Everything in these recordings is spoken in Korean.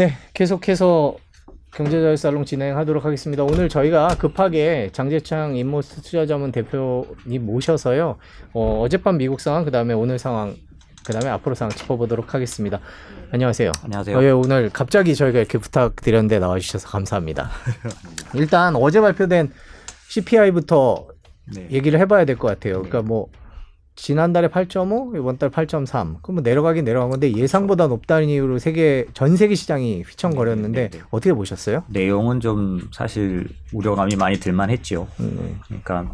네, 계속해서 경제자유 살롱 진행하도록 하겠습니다. 오늘 저희가 급하게 장재창 인모스트 투자자문 대표님 모셔서요. 어, 어젯밤 미국 상황, 그 다음에 오늘 상황, 그 다음에 앞으로 상황 짚어보도록 하겠습니다. 안녕하세요. 안녕하세요. 어, 예, 오늘 갑자기 저희가 이렇게 부탁드렸는데 나와주셔서 감사합니다. 일단 어제 발표된 CPI부터 네. 얘기를 해봐야 될 것 같아요. 그러니까 뭐 지난달에 8.5, 이번 달 8.3. 그럼 뭐 내려가긴 내려간 건데 예상보다 높다는 이유로 세계 전 세계 시장이 휘청거렸는데 네, 네, 네. 어떻게 보셨어요? 내용은 좀 사실 우려감이 많이 들만했지요. 음, 그러니까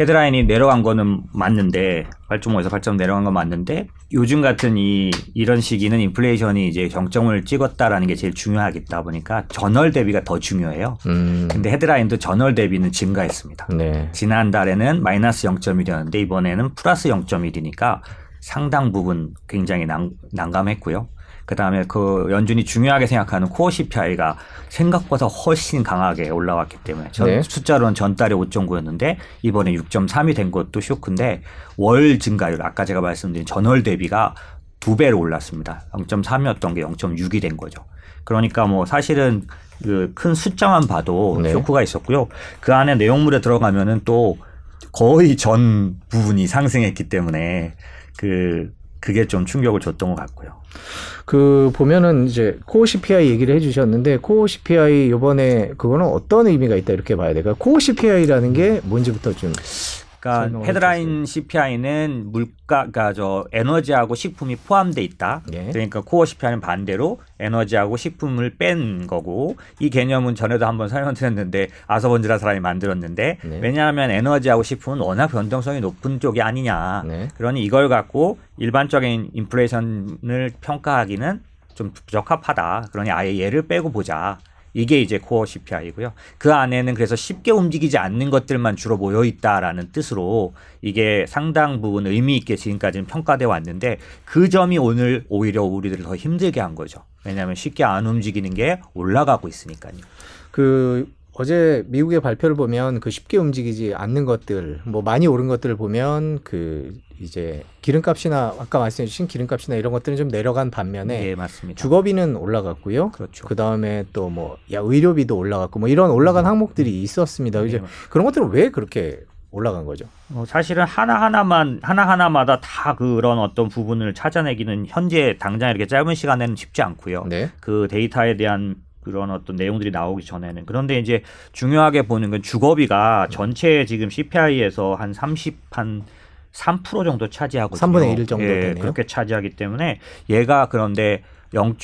헤드라인이 내려간 거는 맞는데 8.5에서 8.0 내려간 건 맞는데 요즘 같은 이 이런 시기는 인플레이션이 이제 정점을 찍었다라는 게 제일 중요하겠다 보니까 전월 대비가 더 중요해요. 음, 근데 헤드라인도 전월 대비는 증가했습니다. 네. 지난달에는 마이너스 0.1이었는데 이번에는 플러스 0.1이니까 상당 부분 굉장히 난, 난감했고요. 그 다음에 그 연준이 중요하게 생각하는 코어 CPI가 생각보다 훨씬 강하게 올라왔기 때문에 전 네. 숫자로는 전달에 5.9였는데 이번에 6.3이 된 것도 쇼크인데 월 증가율 아까 제가 말씀드린 전월 대비가 두 배로 올랐습니다. 0.3이었던 게 0.6이 된 거죠. 그러니까 뭐 사실은 그 큰 숫자만 봐도 네. 쇼크가 있었고요. 그 안에 내용물에 들어가면은 또 거의 전 부분이 상승했기 때문에 그 그게 좀 충격을 줬던 것 같고요. 그 보면은 이제 core CPI 얘기를 해주셨는데 core CPI 요번에 그거는 어떤 의미가 있다 이렇게 봐야 될까요? core CPI라는 게 뭔지부터 좀 그러니까 headline CPI는 물가가 저 에너지하고 식품이 포함돼 있다. 예. 그러니까 core CPI는 반대로 에너지하고 식품을 뺀 거고 이 개념은 전에도 한번 설명 드렸는데 아서 번즈란 사람이 만들었는데 네. 왜냐하면 에너지하고 식품은 워낙 변동성이 높은 쪽이 아니냐. 네. 그러니 이걸 갖고 일반적인 인플레이션을 평가하기는 좀 부적합하다. 그러니 아예 얘를 빼고 보자. 이게 이제 코어 CPI고요. 그 안에는 그래서 쉽게 움직이지 않는 것들만 주로 모여 있다라는 뜻으로 이게 상당 부분 의미 있게 지금까지는 평가돼 왔는데 그 점이 오늘 오히려 우리들을 더 힘들게 한 거죠. 왜냐하면 쉽게 안 움직이는 게 올라가고 있으니까요. 그 어제 미국의 발표를 보면 그 쉽게 움직이지 않는 것들, 뭐 많이 오른 것들을 보면 그 이제 기름값이나 아까 말씀해 주신 기름값이나 이런 것들은 좀 내려간 반면에 네, 맞습니다. 주거비는 올라갔고요. 그렇죠. 그 다음에 또 뭐 야 의료비도 올라갔고 뭐 이런 올라간 항목들이 있었습니다. 이제 네, 그런 것들은 왜 그렇게 올라간 거죠? 어, 사실은 하나 하나만, 하나 하나마다 다 그런 어떤 부분을 찾아내기는 현재 당장 이렇게 짧은 시간에는 쉽지 않고요. 네. 그 데이터에 대한 그런 어떤 내용들이 나오기 전에는. 그런데 이제 중요하게 보는 건 주거비가 전체 지금 CPI에서 한 30, 한 3% 정도 차지하고 3분의 1 정도 되네요. 그렇게 차지하기 때문에 얘가 그런데 0.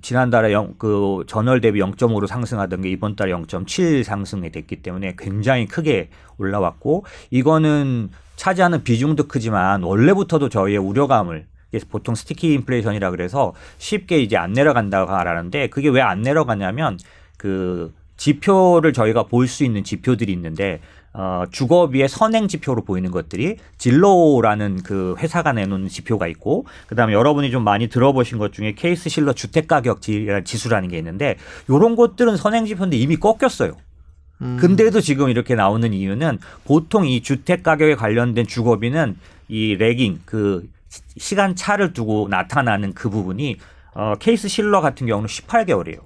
지난달에 0, 그 전월 대비 0.5로 상승하던 게 이번 달에 0.7 상승이 됐기 때문에 굉장히 크게 올라왔고 이거는 차지하는 비중도 크지만 원래부터도 저희의 우려감을 보통 스티키 인플레이션이라 그래서 쉽게 이제 안 내려간다고 하라는데 그게 왜 안 내려가냐면 그 지표를 저희가 볼 수 있는 지표들이 있는데 어, 주거비의 선행 지표로 보이는 것들이 진로라는 그 회사가 내놓는 지표가 있고 그다음에 여러분이 좀 많이 들어보신 것 중에 케이스 실러 주택 가격 지- 지수라는 게 있는데 요런 것들은 선행 지표인데 이미 꺾였어요. 음, 근데도 지금 이렇게 나오는 이유는 보통 이 주택 가격에 관련된 주거비는 이 레깅 그 시- 시간 차를 두고 나타나는 그 부분이 어 케이스 실러 같은 경우는 18개월이에요.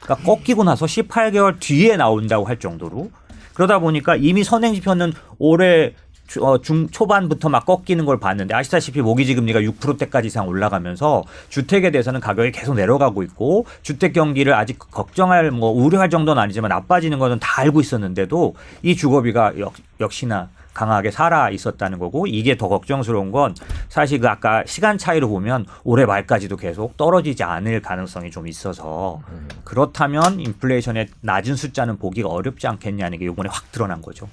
그러니까 꺾이고 나서 18개월 뒤에 나온다고 할 정도로 그러다 보니까 이미 선행 지표는 올해 주- 어, 중 초반부터 막 꺾이는 걸 봤는데 아시다시피 모기지 금리가 6%대까지 이상 올라가면서 주택에 대해서는 가격이 계속 내려가고 있고 주택 경기를 아직 걱정할 뭐 우려할 정도는 아니지만 나빠지는 거는 다 알고 있었는데도 이 주거비가 역, 역시나 강하게 살아 있었다는 거고 이게 더 걱정스러운 건 사실 그 아까 시간 차이로 보면 올해 말까지도 계속 떨어지지 않을 가능성이 좀 있어서 그렇다면 인플레이션의 낮은 숫자는 보기가 어렵지 않겠냐는 게 이번에 확 드러난 거죠.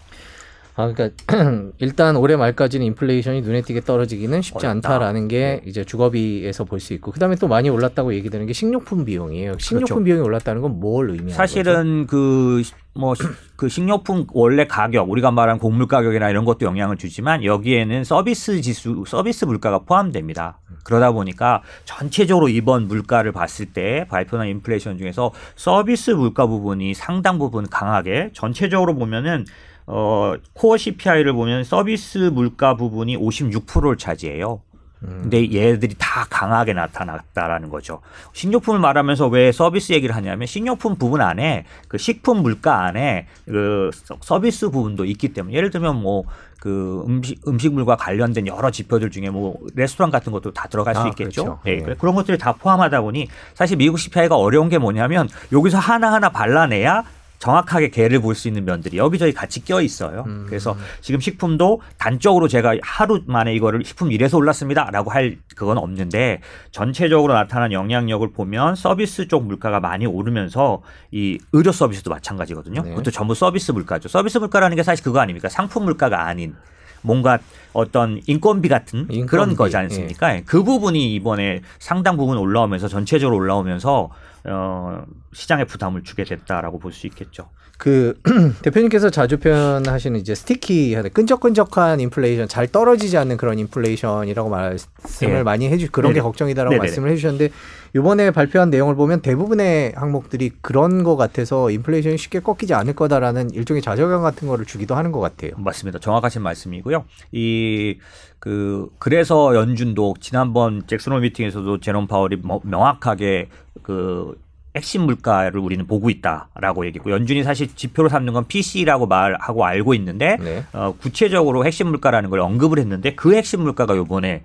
아, 그러니까 일단 올해 말까지는 인플레이션이 눈에 띄게 떨어지기는 쉽지 어렵다. 않다라는 게 이제 주거비에서 볼 수 있고 그다음에 또 많이 올랐다고 얘기 되는 게 식료품 비용이에요. 식료품 그렇죠. 비용이 올랐다는 건 뭘 의미하는? 사실은 그 뭐 그 식료품 원래 가격 우리가 말하는 곡물 가격이나 이런 것도 영향을 주지만 여기에는 서비스 지수 서비스 물가가 포함됩니다. 그러다 보니까 전체적으로 이번 물가를 봤을 때 발표한 인플레이션 중에서 서비스 물가 부분이 상당 부분 강하게 전체적으로 보면은 어 코어 CPI를 보면 서비스 물가 부분이 56%를 차지해요. 근데 얘들이 다 강하게 나타났다라는 거죠. 식료품을 말하면서 왜 서비스 얘기를 하냐면 식료품 부분 안에 그 식품 물가 안에 그 서- 서비스 부분도 있기 때문에 예를 들면 뭐 그 음식 음식물과 관련된 여러 지표들 중에 뭐 레스토랑 같은 것도 다 들어갈 수 아, 있겠죠. 그렇죠. 예, 네. 그래- 그런 것들이 다 포함하다 보니 사실 미국 CPI가 어려운 게 뭐냐면 여기서 하나 하나 발라내야 정확하게 개를 볼 수 있는 면들이 여기저기 같이 껴 있어요. 음. 그래서 지금 식품도 단적으로 제가 하루 만에 이거를 식품 이래서 올랐습니다라고 할 그건 없는데 전체적으로 나타난 영향력을 보면 서비스 쪽 물가가 많이 오르면서 이 의료 서비스도 마찬가지거든요. 네. 그것도 전부 서비스 물가죠. 서비스 물가라는 게 사실 그거 아닙니까? 상품 물가가 아닌 뭔가 어떤 인건비 같은 인건비, 그런 거지 않습니까? 그 부분이 이번에 상당 부분 올라오면서 전체적으로 올라오면서 어, 시장에 부담을 주게 됐다라고 볼 수 있겠죠. 그 대표님께서 자주 표현하시는 이제 sticky 끈적끈적한 인플레이션 잘 떨어지지 않는 그런 인플레이션이라고 말씀을 예. 많이 해주 그런 게 네네. 걱정이다라고 네네네. 말씀을 해주셨는데 이번에 발표한 내용을 보면 대부분의 항목들이 그런 거 같아서 인플레이션이 쉽게 꺾이지 않을 거다라는 일종의 좌절감 같은 거를 주기도 하는 것 같아요. 맞습니다. 정확하신 말씀이고요. 이 그 그래서 연준도 지난번 잭슨홀 미팅에서도 제롬 파월이 뭐- 명확하게 그 핵심 물가를 우리는 보고 있다라고 얘기했고 연준이 사실 지표로 삼는 건 PC라고 말하고 알고 있는데 네. 어, 구체적으로 핵심 물가라는 걸 언급을 했는데 그 핵심 물가가 요번에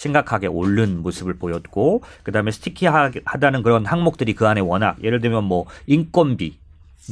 심각하게 오른 모습을 보였고 그다음에 스티키하다는 그런 항목들이 그 안에 워낙 예를 들면 뭐 인건비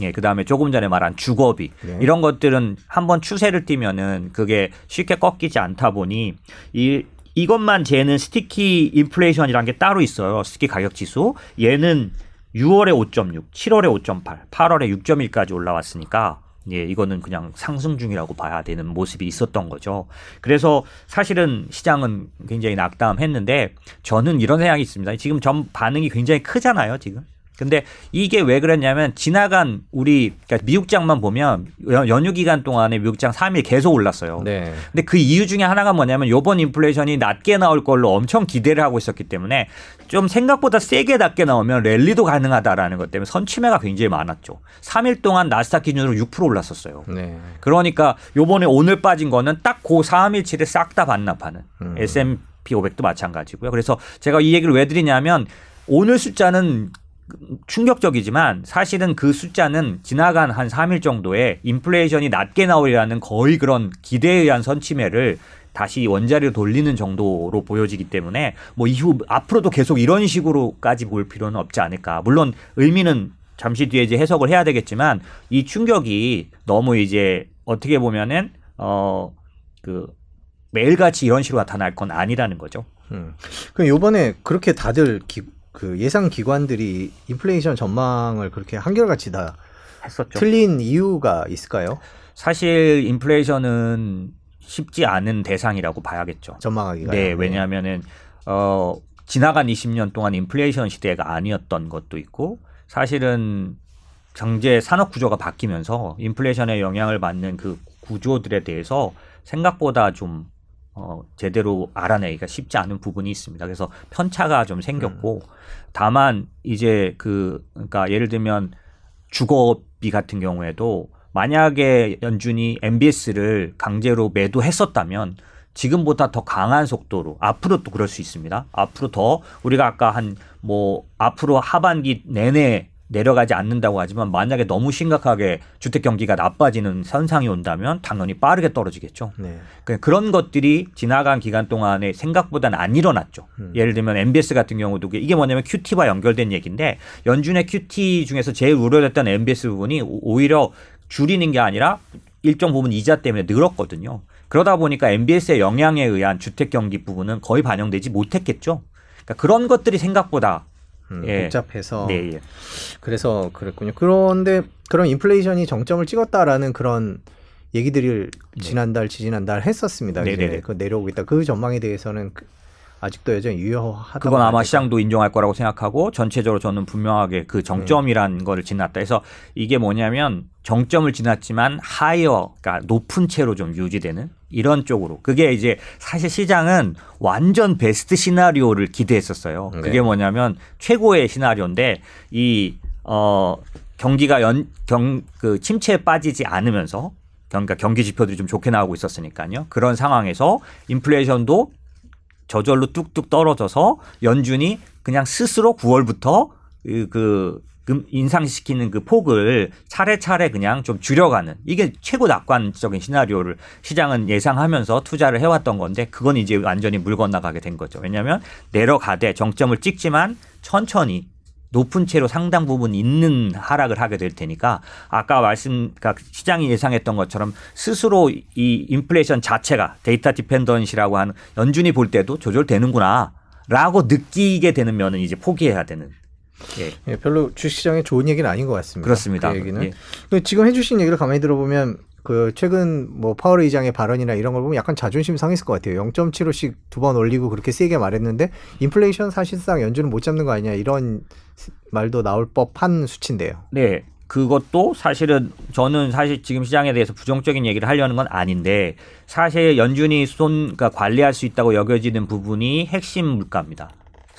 예, 그 다음에 조금 전에 말한 주거비 네. 이런 것들은 한번 추세를 띠면은 그게 쉽게 꺾이지 않다 보니 이 이것만 재는 스티키 인플레이션이라는 게 따로 있어요. 스티키 가격 지수. 얘는 6월에 5.6, 7월에 5.8, 8월에 6.1까지 올라왔으니까 예, 이거는 그냥 상승 중이라고 봐야 되는 모습이 있었던 거죠. 그래서 사실은 시장은 굉장히 낙담했는데 저는 이런 생각이 있습니다. 지금 전 반응이 굉장히 크잖아요, 지금. 근데 이게 왜 그랬냐면 지나간 우리 그러니까 미국장만 보면 연- 연휴 기간 동안에 미국장 3일 계속 올랐어요. 네. 근데 그 이유 중에 하나가 뭐냐면 요번 인플레이션이 낮게 나올 걸로 엄청 기대를 하고 있었기 때문에 좀 생각보다 세게 낮게 나오면 랠리도 가능하다라는 것 때문에 선취매가 굉장히 많았죠. 3일 동안 나스닥 기준으로 6% 올랐었어요. 네. 그러니까 요번에 오늘 빠진 거는 딱그 3일치를 싹 다 반납하는 음. S&P 500도 마찬가지고요. 그래서 제가 이 얘기를 왜 드리냐면 오늘 숫자는 충격적이지만 사실은 그 숫자는 지나간 한 3일 정도의 인플레이션이 낮게 나오리라는 거의 그런 기대에 의한 선취매를 다시 원자리로 돌리는 정도로 보여지기 때문에 뭐 이후 앞으로도 계속 이런 식으로까지 볼 필요는 없지 않을까. 물론 의미는 잠시 뒤에 이제 해석을 해야 되겠지만 이 충격이 너무 이제 어떻게 보면은 어 그 매일같이 이런 식으로 나타날 건 아니라는 거죠. 음. 그럼 요번에 그렇게 다들 기, 그 예상 기관들이 인플레이션 전망을 그렇게 한결같이 다 했었죠. 틀린 이유가 있을까요? 사실 인플레이션은 쉽지 않은 대상이라고 봐야겠죠. 전망하기가. 네, 왜냐하면은 어 지나간 20년 동안 인플레이션 시대가 아니었던 것도 있고 사실은 경제 산업 구조가 바뀌면서 인플레이션에 영향을 받는 그 구조들에 대해서 생각보다 좀 어, 제대로 알아내기가 쉽지 않은 부분이 있습니다. 그래서 편차가 좀 생겼고 다만 이제 그 그러니까 예를 들면 주거비 같은 경우에도 만약에 연준이 MBS를 강제로 매도했었다면 지금보다 더 강한 속도로 앞으로 또 그럴 수 있습니다. 앞으로 더 우리가 아까 한 뭐 앞으로 하반기 내내 내려가지 않는다고 하지만 만약에 너무 심각하게 주택 경기가 나빠지는 현상이 온다면 당연히 빠르게 떨어지겠죠. 네. 그- 그런 것들이 지나간 기간 동안에 생각보다는 안 일어났죠. 음. 예를 들면 MBS 같은 경우도 이게 뭐냐면 QT와 연결된 얘기인데 연준의 QT 중에서 제일 우려됐던 MBS 부분이 오- 오히려 줄이는 게 아니라 일정 부분 이자 때문에 늘었거든요. 그러다 보니까 MBS의 영향에 의한 주택 경기 부분은 거의 반영되지 못했겠죠. 그러니까 그런 것들이 생각보다 음, 예. 복잡해서 네, 예. 그래서 그랬군요. 그런데 그런 인플레이션이 정점을 찍었다라는 그런 얘기들을 지난달 지지난달 했었습니다. 이제 네. 네네네. 그 내려오고 있다. 그 전망에 대해서는 그- 아직도 여전히 유효하다. 그건 아마 시장도 인정할 거라고 생각하고 전체적으로 저는 분명하게 그 정점이라는 거를 지났다 해서 이게 뭐냐면 정점을 지났지만 하이어 그러니까 높은 채로 좀 유지되는 이런 쪽으로 그게 이제 사실 시장은 완전 베스트 시나리오를 기대했었어요. 네. 그게 뭐냐면 최고의 시나리오인데 이 어 경기가 연 경 그 침체에 빠지지 않으면서 그러니까 경기 지표들이 좀 좋게 나오고 있었으니까요. 그런 상황에서 인플레이션도 저절로 뚝뚝 떨어져서 연준이 그냥 스스로 9월부터 그, 그 금- 인상시키는 그 폭을 차례차례 그냥 좀 줄여가는 이게 최고 낙관적인 시나리오를 시장은 예상하면서 투자를 해왔던 건데 그건 이제 완전히 물 건너가게 된 거죠. 왜냐하면 내려가되 정점을 찍지만 천천히 높은 채로 상당 부분 있는 하락을 하게 될 테니까 아까 말씀 그러니까 시장이 예상했던 것처럼 스스로 이 인플레이션 자체가 data dependency라고 하는 연준이 볼 때도 조절되는구나 라고 느끼게 되는 면은 이제 포기해야 되는 예, 예, 별로 주식시장에 좋은 얘기는 아닌 것 같습니다. 그렇습니다. 그 얘기는 예. 그 지금 해주신 얘기를 가만히 들어보면 그 최근 뭐 파월 의장의 발언이나 이런 걸 보면 약간 자존심 상했을 것 같아요. 0.75씩 두 번 올리고 그렇게 세게 말했는데 인플레이션 사실상 연준은 못 잡는 거 아니냐 이런 말도 나올 법한 수치인데요. 네. 그것도 사실은 저는 사실 지금 시장에 대해서 부정적인 얘기를 하려는 건 아닌데 사실 연준이 손 그러니까 관리할 수 있다고 여겨지는 부분이 핵심 물가입니다.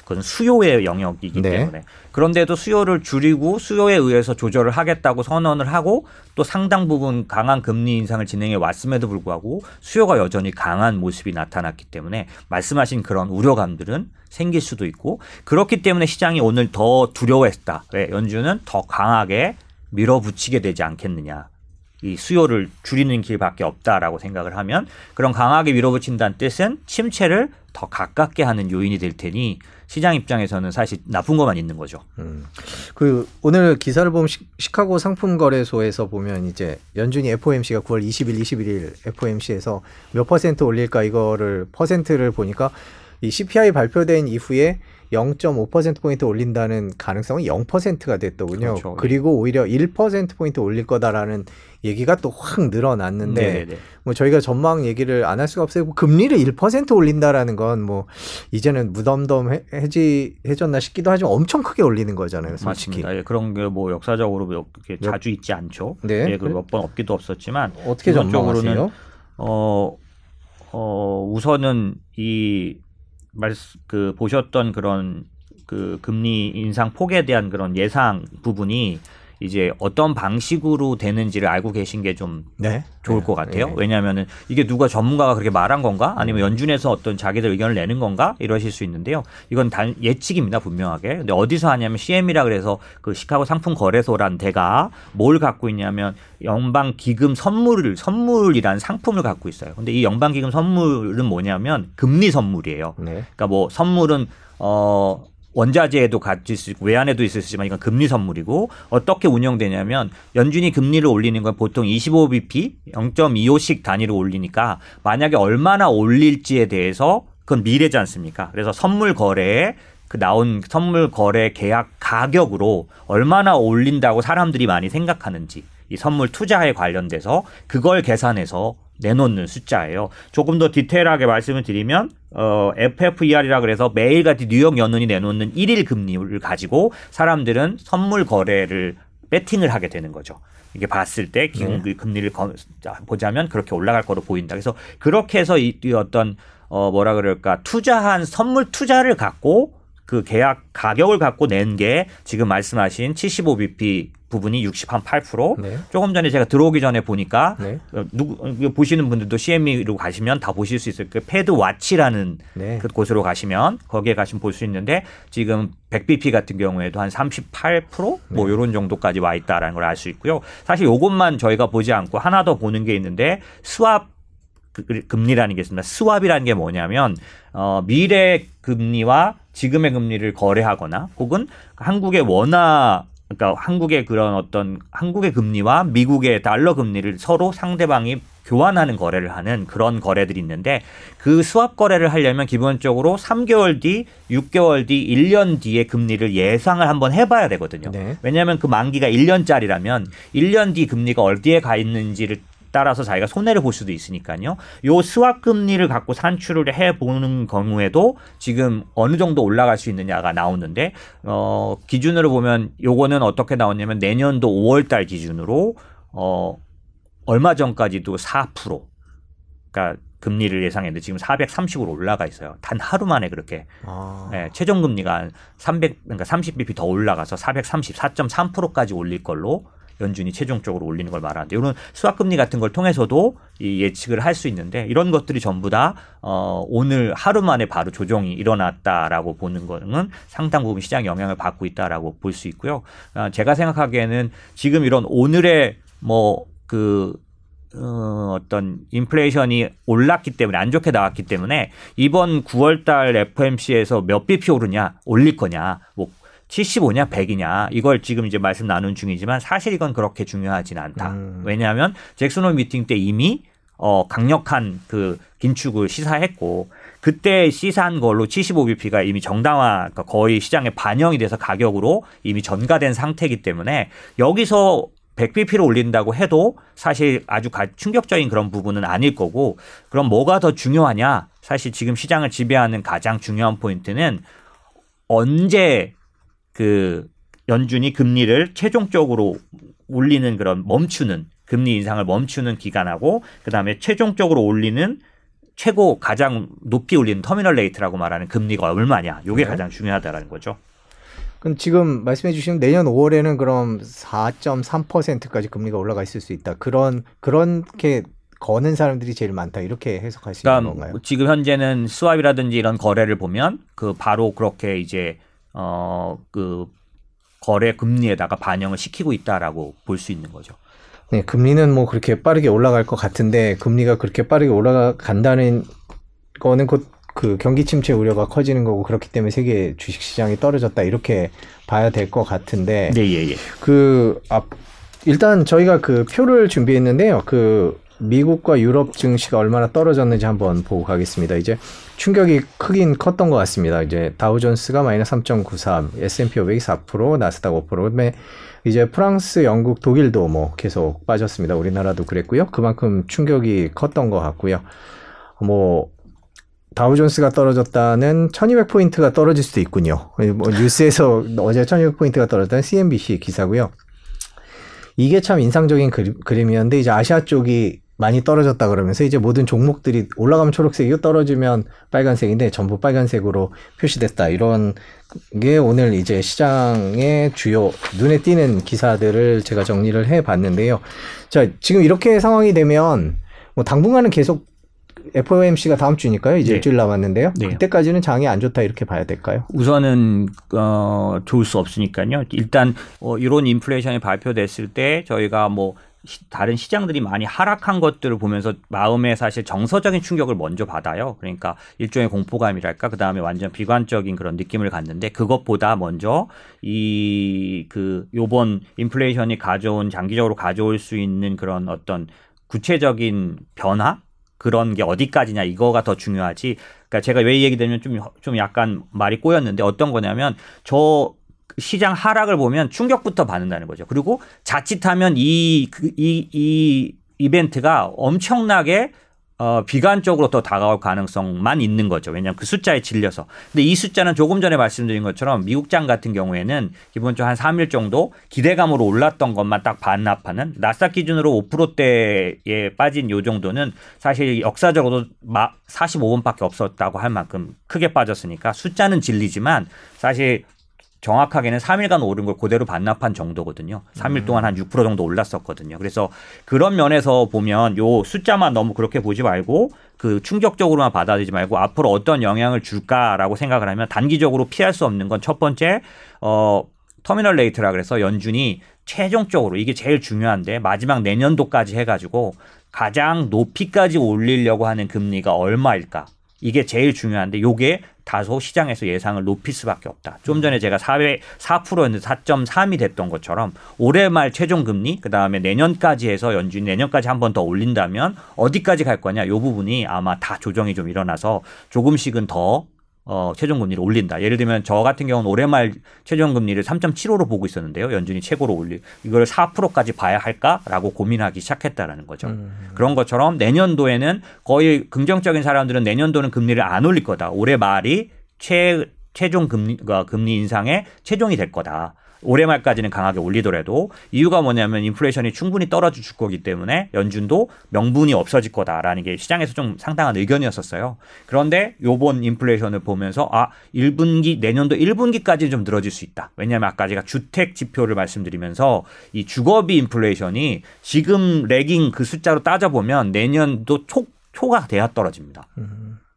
그건 수요의 영역이기 네. 때문에 그런데도 수요를 줄이고 수요에 의해서 조절을 하겠다고 선언을 하고 또 상당 부분 강한 금리 인상을 진행해 왔음에도 불구하고 수요가 여전히 강한 모습이 나타났기 때문에 말씀하신 그런 우려감들은 생길 수도 있고 그렇기 때문에 시장이 오늘 더 두려워했다. 왜 연준은 더 강하게 밀어붙이게 되지 않겠느냐. 이 수요를 줄이는 길밖에 없다라고 생각을 하면 그런 강하게 밀어붙인다는 뜻은 침체를 더 가깝게 하는 요인이 될 테니 시장 입장에서는 사실 나쁜 것만 있는 거죠. 음. 그 오늘 기사를 보면 시, 시카고 상품거래소에서 보면 이제 연준이 FOMC가 9월 20일, 21일 FOMC에서 몇 퍼센트 올릴까 이거를 퍼센트를 보니까 이 CPI 발표된 이후에 0.5% 포인트 올린다는 가능성은 0%가 됐더군요. 그렇죠. 그리고 오히려 1% 포인트 올릴 거다라는 얘기가 또 확 늘어났는데 네네네. 뭐 저희가 전망 얘기를 안 할 수가 없어요. 뭐 금리를 1% 올린다라는 건 뭐 이제는 무덤덤 해- 해지해졌나 싶기도 하지만 엄청 크게 올리는 거잖아요, 솔직히. 맞습니다. 예, 그런 게 뭐 역사적으로 이렇게 몇- 자주 있지 않죠. 네. 예, 그몇번 없기도 없었지만 어떻게 전망하세요? 어, 어, 우선은 이, 말, 그, 보셨던 그런 그 금리 인상 폭에 대한 그런 예상 부분이 이제 어떤 방식으로 되는지를 알고 계신 게좀 네. 좋을 네. 것 같아요. 네. 왜냐하면은 이게 누가 전문가가 그렇게 말한 건가? 아니면 연준에서 어떤 자기들 의견을 내는 건가? 이러실 수 있는데요. 이건 단 예측입니다, 분명하게. 근데 어디서 하냐면 CM이라 그래서 그 시카고 상품 거래소란 데가 뭘 갖고 있냐면 연방 기금 선물을 선물이라는 상품을 갖고 있어요. 근데 이 연방 기금 선물은 뭐냐면 금리 선물이에요. 네. 그러니까 뭐 선물은 어 원자재에도 가질 수 있고 외환에도 있을 수 있지만 이건 금리 선물이고 어떻게 운영되냐면 연준이 금리를 올리는 건 보통 25bp 0.25씩 단위로 올리니까 만약에 얼마나 올릴지에 대해서 그건 미래지 않습니까? 그래서 선물 거래에 그 나온 선물 거래 계약 가격으로 얼마나 올린다고 사람들이 많이 생각하는지 이 선물 투자에 관련돼서 그걸 계산해서 내놓는 숫자예요. 조금 더 디테일하게 말씀을 드리면 어 FFER이라 그래서 매일같이 뉴욕 연은이 내놓는 일일 금리를 가지고 사람들은 선물 거래를 배팅을 하게 되는 거죠. 이게 봤을 때 기금 금리를 거- 자, 보자면 그렇게 올라갈 거로 보인다. 그래서 그렇게 해서 이, 이 어떤 어 뭐라 그럴까 투자한 선물 투자를 갖고 그 계약 가격을 갖고 낸 게 지금 말씀하신 75bp 부분이 68%. 네. 조금 전에 제가 들어오기 전에 보니까 네. 어, 누구 어, 보시는 분들도 CME로 가시면 다 보실 수 있어요. 그 FedWatch라는 네. 그 곳으로 가시면 거기에 가시면 볼 수 있는데 지금 100bp 같은 경우에도 한 38%뭐 네. 요런 정도까지 와 있다라는 걸 알 수 있고요. 사실 요것만 저희가 보지 않고 하나 더 보는 게 있는데 스왑 그- 그- 금리라는 게 있습니다. 스왑이라는 게 뭐냐면 어, 미래 금리와 지금의 금리를 거래하거나 혹은 한국의 원화 그러니까 한국의 그런 어떤 한국의 금리와 미국의 달러 금리를 서로 상대방이 교환하는 거래를 하는 그런 거래들이 있는데 그 스왑 거래를 하려면 기본적으로 3개월 뒤, 6개월 뒤, 1년 뒤의 금리를 예상을 한번 해봐야 되거든요. 네. 왜냐하면 그 만기가 1년짜리라면 1년 뒤 금리가 어디에 가 있는지를 따라서 자기가 손해를 볼 수도 있으니까요. 요 스왑 금리를 갖고 산출을 해 보는 경우에도 지금 어느 정도 올라갈 수 있느냐가 나오는데 어 기준으로 보면 요거는 어떻게 나오냐면 내년도 5월 달 기준으로 어 얼마 전까지도 4% 그러니까 금리를 예상했는데 지금 430으로 올라가 있어요. 단 하루 만에 그렇게 아. 예, 최종 금리가 한 300, 그러니까 30bp 더 올라가서 430, 4.3%까지 올릴 걸로 연준이 최종적으로 올리는 걸 말하는데 이런 수학 금리 같은 걸 통해서도 이 예측을 할 수 있는데 이런 것들이 전부 다 어, 오늘 하루 만에 바로 조정이 일어났다라고 보는 거는 상당 부분 시장 영향을 받고 있다라고 볼 수 있고요. 아, 제가 생각하기에는 지금 이런 오늘의 뭐그 어, 어떤 인플레이션이 올랐기 때문에 안 좋게 나왔기 때문에 이번 9월 달 FMC에서 몇 bp 오르냐 올릴 거냐 뭐 75냐 100이냐 이걸 지금 이제 말씀 나눈 중이지만 사실 이건 그렇게 중요하진 않다. 음. 왜냐하면 잭슨홀 미팅 때 이미 어 강력한 그 긴축을 시사했고 그때 시사한 걸로 75bp가 이미 정당화 그러니까 거의 시장에 반영이 돼서 가격으로 이미 전가된 상태이기 때문에 여기서 100bp를 올린다고 해도 사실 아주 가- 충격적인 그런 부분은 아닐 거고 그럼 뭐가 더 중요하냐? 사실 지금 시장을 지배하는 가장 중요한 포인트는 언제 그 연준이 금리를 최종적으로 올리는 그런 멈추는 금리 인상을 멈추는 기간하고 그다음에 최종적으로 올리는 최고 가장 높이 올리는 terminal rate라고 말하는 금리가 얼마냐. 요게 네. 가장 중요하다라는 거죠. 그럼 지금 말씀해 주신 내년 5월에는 그럼 4.3%까지 금리가 올라가 있을 수 있다. 그런 그렇게 거는 사람들이 제일 많다. 이렇게 해석할 수 있는 그러니까 건가요? 뭐 지금 현재는 스왑이라든지 이런 거래를 보면 그 바로 그렇게 이제 어그 거래 금리에다가 반영을 시키고 있다라고 볼 수 있는 거죠. 네, 금리는 뭐 그렇게 빠르게 올라갈 것 같은데 금리가 그렇게 빠르게 올라간다는 거는 곧그 경기 침체 우려가 커지는 거고 그렇기 때문에 세계 주식 시장이 떨어졌다 이렇게 봐야 될 것 같은데 네, 예, 예. 그 앞, 일단 저희가 그 표를 준비했는데요. 그 미국과 유럽 증시가 얼마나 떨어졌는지 한번 보고 가겠습니다. 이제 충격이 크긴 컸던 것 같습니다. 이제 다우존스가 마이너스 3.93, S&P 500이 4%, 나스닥 5%, 그다음에 이제 프랑스, 영국, 독일도 뭐 계속 빠졌습니다. 우리나라도 그랬고요. 그만큼 충격이 컸던 것 같고요. 뭐 다우존스가 떨어졌다는 1200포인트가 떨어질 수도 있군요. 뭐 뉴스에서 어제 1200포인트가 떨어졌다는 CNBC 기사고요. 이게 참 인상적인 그림, 그림이었는데 이제 아시아 쪽이 많이 떨어졌다 그러면서 이제 모든 종목들이 올라가면 초록색이고 떨어지면 빨간색인데 전부 빨간색으로 표시됐다 이런 게 오늘 이제 시장의 주요 눈에 띄는 기사들을 제가 정리를 해 봤는데요. 자, 지금 이렇게 상황이 되면 뭐 당분간은 계속 FOMC가 다음 주니까요. 이제 네. 일주일 남았는데요. 네. 그때까지는 장이 안 좋다 이렇게 봐야 될까요? 우선은 어 좋을 수 없으니까요. 일단 어 이런 인플레이션이 발표됐을 때 저희가 뭐 시- 다른 시장들이 많이 하락한 것들을 보면서 마음에 사실 정서적인 충격을 먼저 받아요. 그러니까 일종의 공포감이랄까, 그 다음에 완전 비관적인 그런 느낌을 갖는데 그것보다 먼저 이 그 요번 인플레이션이 가져온 장기적으로 가져올 수 있는 그런 어떤 구체적인 변화 그런 게 어디까지냐 이거가 더 중요하지. 그러니까 제가 왜 이 얘기 드리면 좀, 좀 약간 말이 꼬였는데 어떤 거냐면 저 시장 하락을 보면 충격부터 받는다는 거죠. 그리고 자칫하면 이, 그, 이, 이 이벤트가 엄청나게 어, 비관적으로 더 다가올 가능성만 있는 거죠. 왜냐하면 그 숫자에 질려서. 근데 이 숫자는 조금 전에 말씀드린 것처럼 미국장 같은 경우에는 기본적으로 한 3일 정도 기대감으로 올랐던 것만 딱 반납하는 나스닥 기준으로 5%대에 빠진 요 정도는 사실 역사적으로도 4, 5번밖에 없었다고 할 만큼 크게 빠졌으니까 숫자는 질리지만 사실 정확하게는 3일간 오른 걸 그대로 반납한 정도거든요. 3일 동안 한 6% 정도 올랐었거든요. 그래서 그런 면에서 보면 요 숫자만 너무 그렇게 보지 말고 그 충격적으로만 받아들이지 말고 앞으로 어떤 영향을 줄까라고 생각을 하면 단기적으로 피할 수 없는 건 첫 번째 어 terminal rate라 그래서 연준이 최종적으로 이게 제일 중요한데 마지막 내년도까지 해가지고 가장 높이까지 올리려고 하는 금리가 얼마일까? 이게 제일 중요한데 요게 다소 시장에서 예상을 높일 수밖에 없다. 좀 전에 제가 4회 4%였는데 4.3이 됐던 것처럼 올해 말 최종 금리 그다음에 내년까지 해서 연준이 내년까지 한 번 더 올린다면 어디까지 갈 거냐? 요 부분이 아마 다 조정이 좀 일어나서 조금씩은 더 어, 최종 금리를 올린다. 예를 들면 저 같은 경우는 올해 말 최종 금리를 3.75로 보고 있었는데요. 연준이 최고로 올리 이걸 4%까지 봐야 할까라고 고민하기 시작했다라는 거죠. 음. 그런 것처럼 내년도에는 거의 긍정적인 사람들은 내년도는 금리를 안 올릴 거다. 올해 말이 최 최종 금리 가 금리 인상의 최종이 될 거다. 올해 말까지는 강하게 올리더라도 이유가 뭐냐면 인플레이션이 충분히 떨어질 거기 때문에 연준도 명분이 없어질 거다라는 게 시장에서 좀 상당한 의견이었었어요. 그런데 요번 인플레이션을 보면서 아 1분기 내년도 1분기까지 좀 늘어질 수 있다. 왜냐하면 아까 제가 주택 지표를 말씀드리면서 이 주거비 인플레이션이 지금 레깅 그 숫자로 따져보면 내년도 초 초가 돼야 떨어집니다.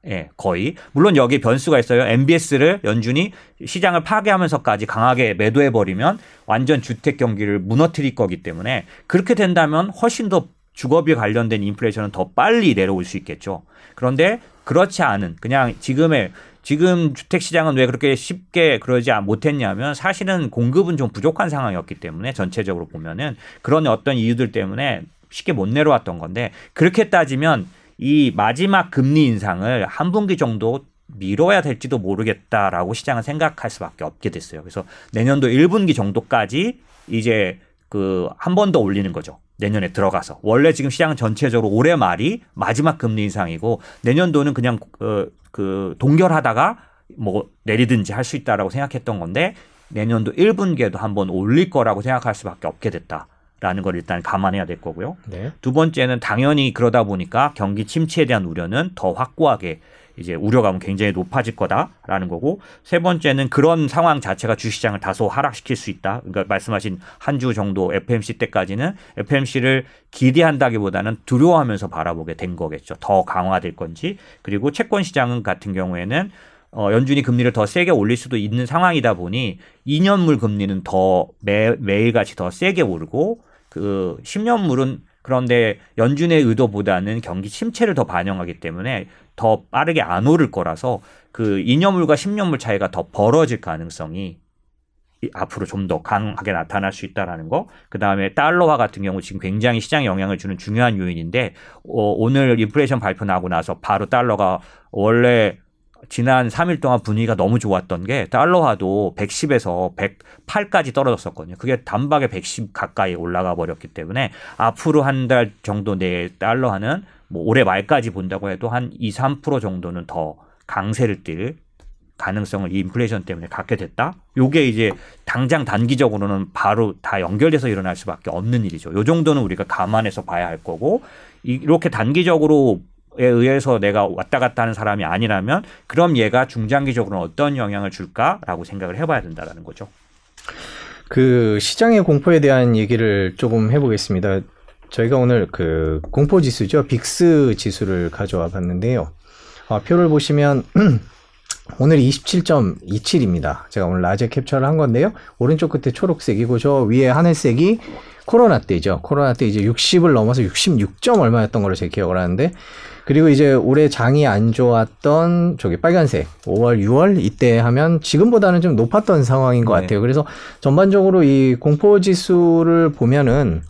예, 거의. 물론 여기 변수가 있어요. MBS를 연준이 시장을 파괴하면서까지 강하게 매도해버리면 완전 주택 경기를 무너뜨릴 거기 때문에 그렇게 된다면 훨씬 더 주거비 관련된 인플레이션은 더 빨리 내려올 수 있겠죠. 그런데 그렇지 않은 그냥 지금의 지금 주택 시장은 왜 그렇게 쉽게 그러지 못했냐면 사실은 공급은 좀 부족한 상황이었기 때문에 전체적으로 보면은 그런 어떤 이유들 때문에 쉽게 못 내려왔던 건데 그렇게 따지면 이 마지막 금리 인상을 한 분기 정도 미뤄야 될지도 모르겠다라고 시장은 생각할 수밖에 없게 됐어요. 그래서 내년도 1분기 정도까지 이제 그 한 번 더 올리는 거죠. 내년에 들어가서 원래 지금 시장 전체적으로 올해 말이 마지막 금리 인상이고 내년도는 그냥 그, 그 동결하다가 뭐 내리든지 할 수 있다라고 생각했던 건데 내년도 1분기에도 한번 올릴 거라고 생각할 수밖에 없게 됐다. 라는 걸 일단 감안해야 될 거고요. 네. 두 번째는 당연히 그러다 보니까 경기 침체에 대한 우려는 더 확고하게 이제 우려감은 굉장히 높아질 거다라는 거고 세 번째는 그런 상황 자체가 주시장을 다소 하락시킬 수 있다. 그러니까 말씀하신 한 주 정도 FMC 때까지는 FMC를 기대한다기보다는 두려워하면서 바라보게 된 거겠죠. 더 강화될 건지 그리고 채권 시장은 같은 경우에는 어, 연준이 금리를 더 세게 올릴 수도 있는 상황이다 보니 2년물 금리는 더 매, 매일같이 더 세게 오르고 그 10년물은 그런데 연준의 의도보다는 경기 침체를 더 반영하기 때문에 더 빠르게 안 오를 거라서 그 2년물과 10년물 차이가 더 벌어질 가능성이 앞으로 좀 더 강하게 나타날 수 있다라는 거. 그 다음에 달러화 같은 경우 지금 굉장히 시장에 영향을 주는 중요한 요인인데 어, 오늘 인플레이션 발표 나고 나서 바로 달러가 원래 지난 3일 동안 분위기가 너무 좋았던 게 달러화도 110에서 108까지 떨어졌었거든요. 그게 단박에 110 가까이 올라가 버렸기 때문에 앞으로 한 달 정도 내에 달러화는 뭐 올해 말까지 본다고 해도 한 2, 3% 정도는 더 강세를 띨 가능성을 이 인플레이션 때문에 갖게 됐다. 요게 이제 당장 단기적으로는 바로 다 연결돼서 일어날 수밖에 없는 일이죠. 요 정도는 우리가 감안해서 봐야 할 거고 이렇게 단기적으로 에 의해서 내가 왔다 갔다 하는 사람이 아니라면 그럼 얘가 중장기적으로는 어떤 영향을 줄까라고 생각을 해봐야 된다라는 거죠. 그 시장의 공포에 대한 얘기를 조금 해보겠습니다. 저희가 오늘 그 공포 지수죠. 빅스 지수를 가져와 봤는데요. 어, 표를 보시면 오늘 27.27입니다. 제가 오늘 낮에 캡처를 한 건데요. 오른쪽 끝에 초록색이고 저 위에 하늘색이 코로나 때죠. 코로나 때 이제 60을 넘어서 66 점 얼마였던 걸로 제 기억을 하는데 그리고 이제 올해 장이 안 좋았던 저기 빨간색 5월, 6월 이때 하면 지금보다는 좀 높았던 상황인 것 네. 같아요. 그래서 전반적으로 이 공포 지수를 보면은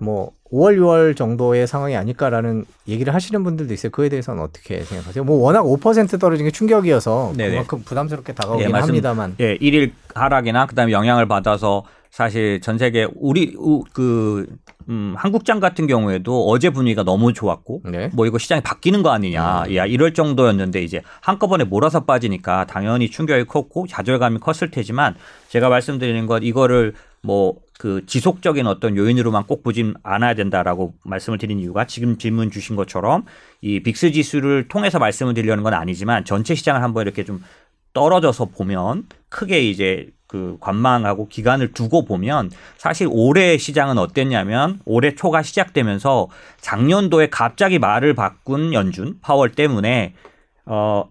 뭐 5월, 6월 정도의 상황이 아닐까라는 얘기를 하시는 분들도 있어요. 그에 대해서는 어떻게 생각하세요? 뭐 워낙 5% 떨어진 게 충격이어서 네네. 그만큼 부담스럽게 다가오긴 예, 말씀- 합니다만. 예, 일일 하락이나 그다음에 영향을 받아서 사실 전 세계 우리 우- 그 음, 한국장 같은 경우에도 어제 분위기가 너무 좋았고 네. 뭐 이거 시장이 바뀌는 거 아니냐. 야, 이럴 정도였는데 이제 한꺼번에 몰아서 빠지니까 당연히 충격이 컸고 좌절감이 컸을 테지만 제가 말씀드리는 건 이거를 뭐 그 지속적인 어떤 요인으로만 꼭 보진 않아야 된다라고 말씀을 드린 이유가 지금 질문 주신 것처럼 이 빅스 지수를 통해서 말씀을 드리려는 건 아니지만 전체 시장을 한번 이렇게 좀 떨어져서 보면 크게 이제 그 관망하고 기간을 두고 보면 사실 올해 시장은 어땠냐면 올해 초가 시작되면서 작년도에 갑자기 말을 바꾼 연준 파월 때문에 어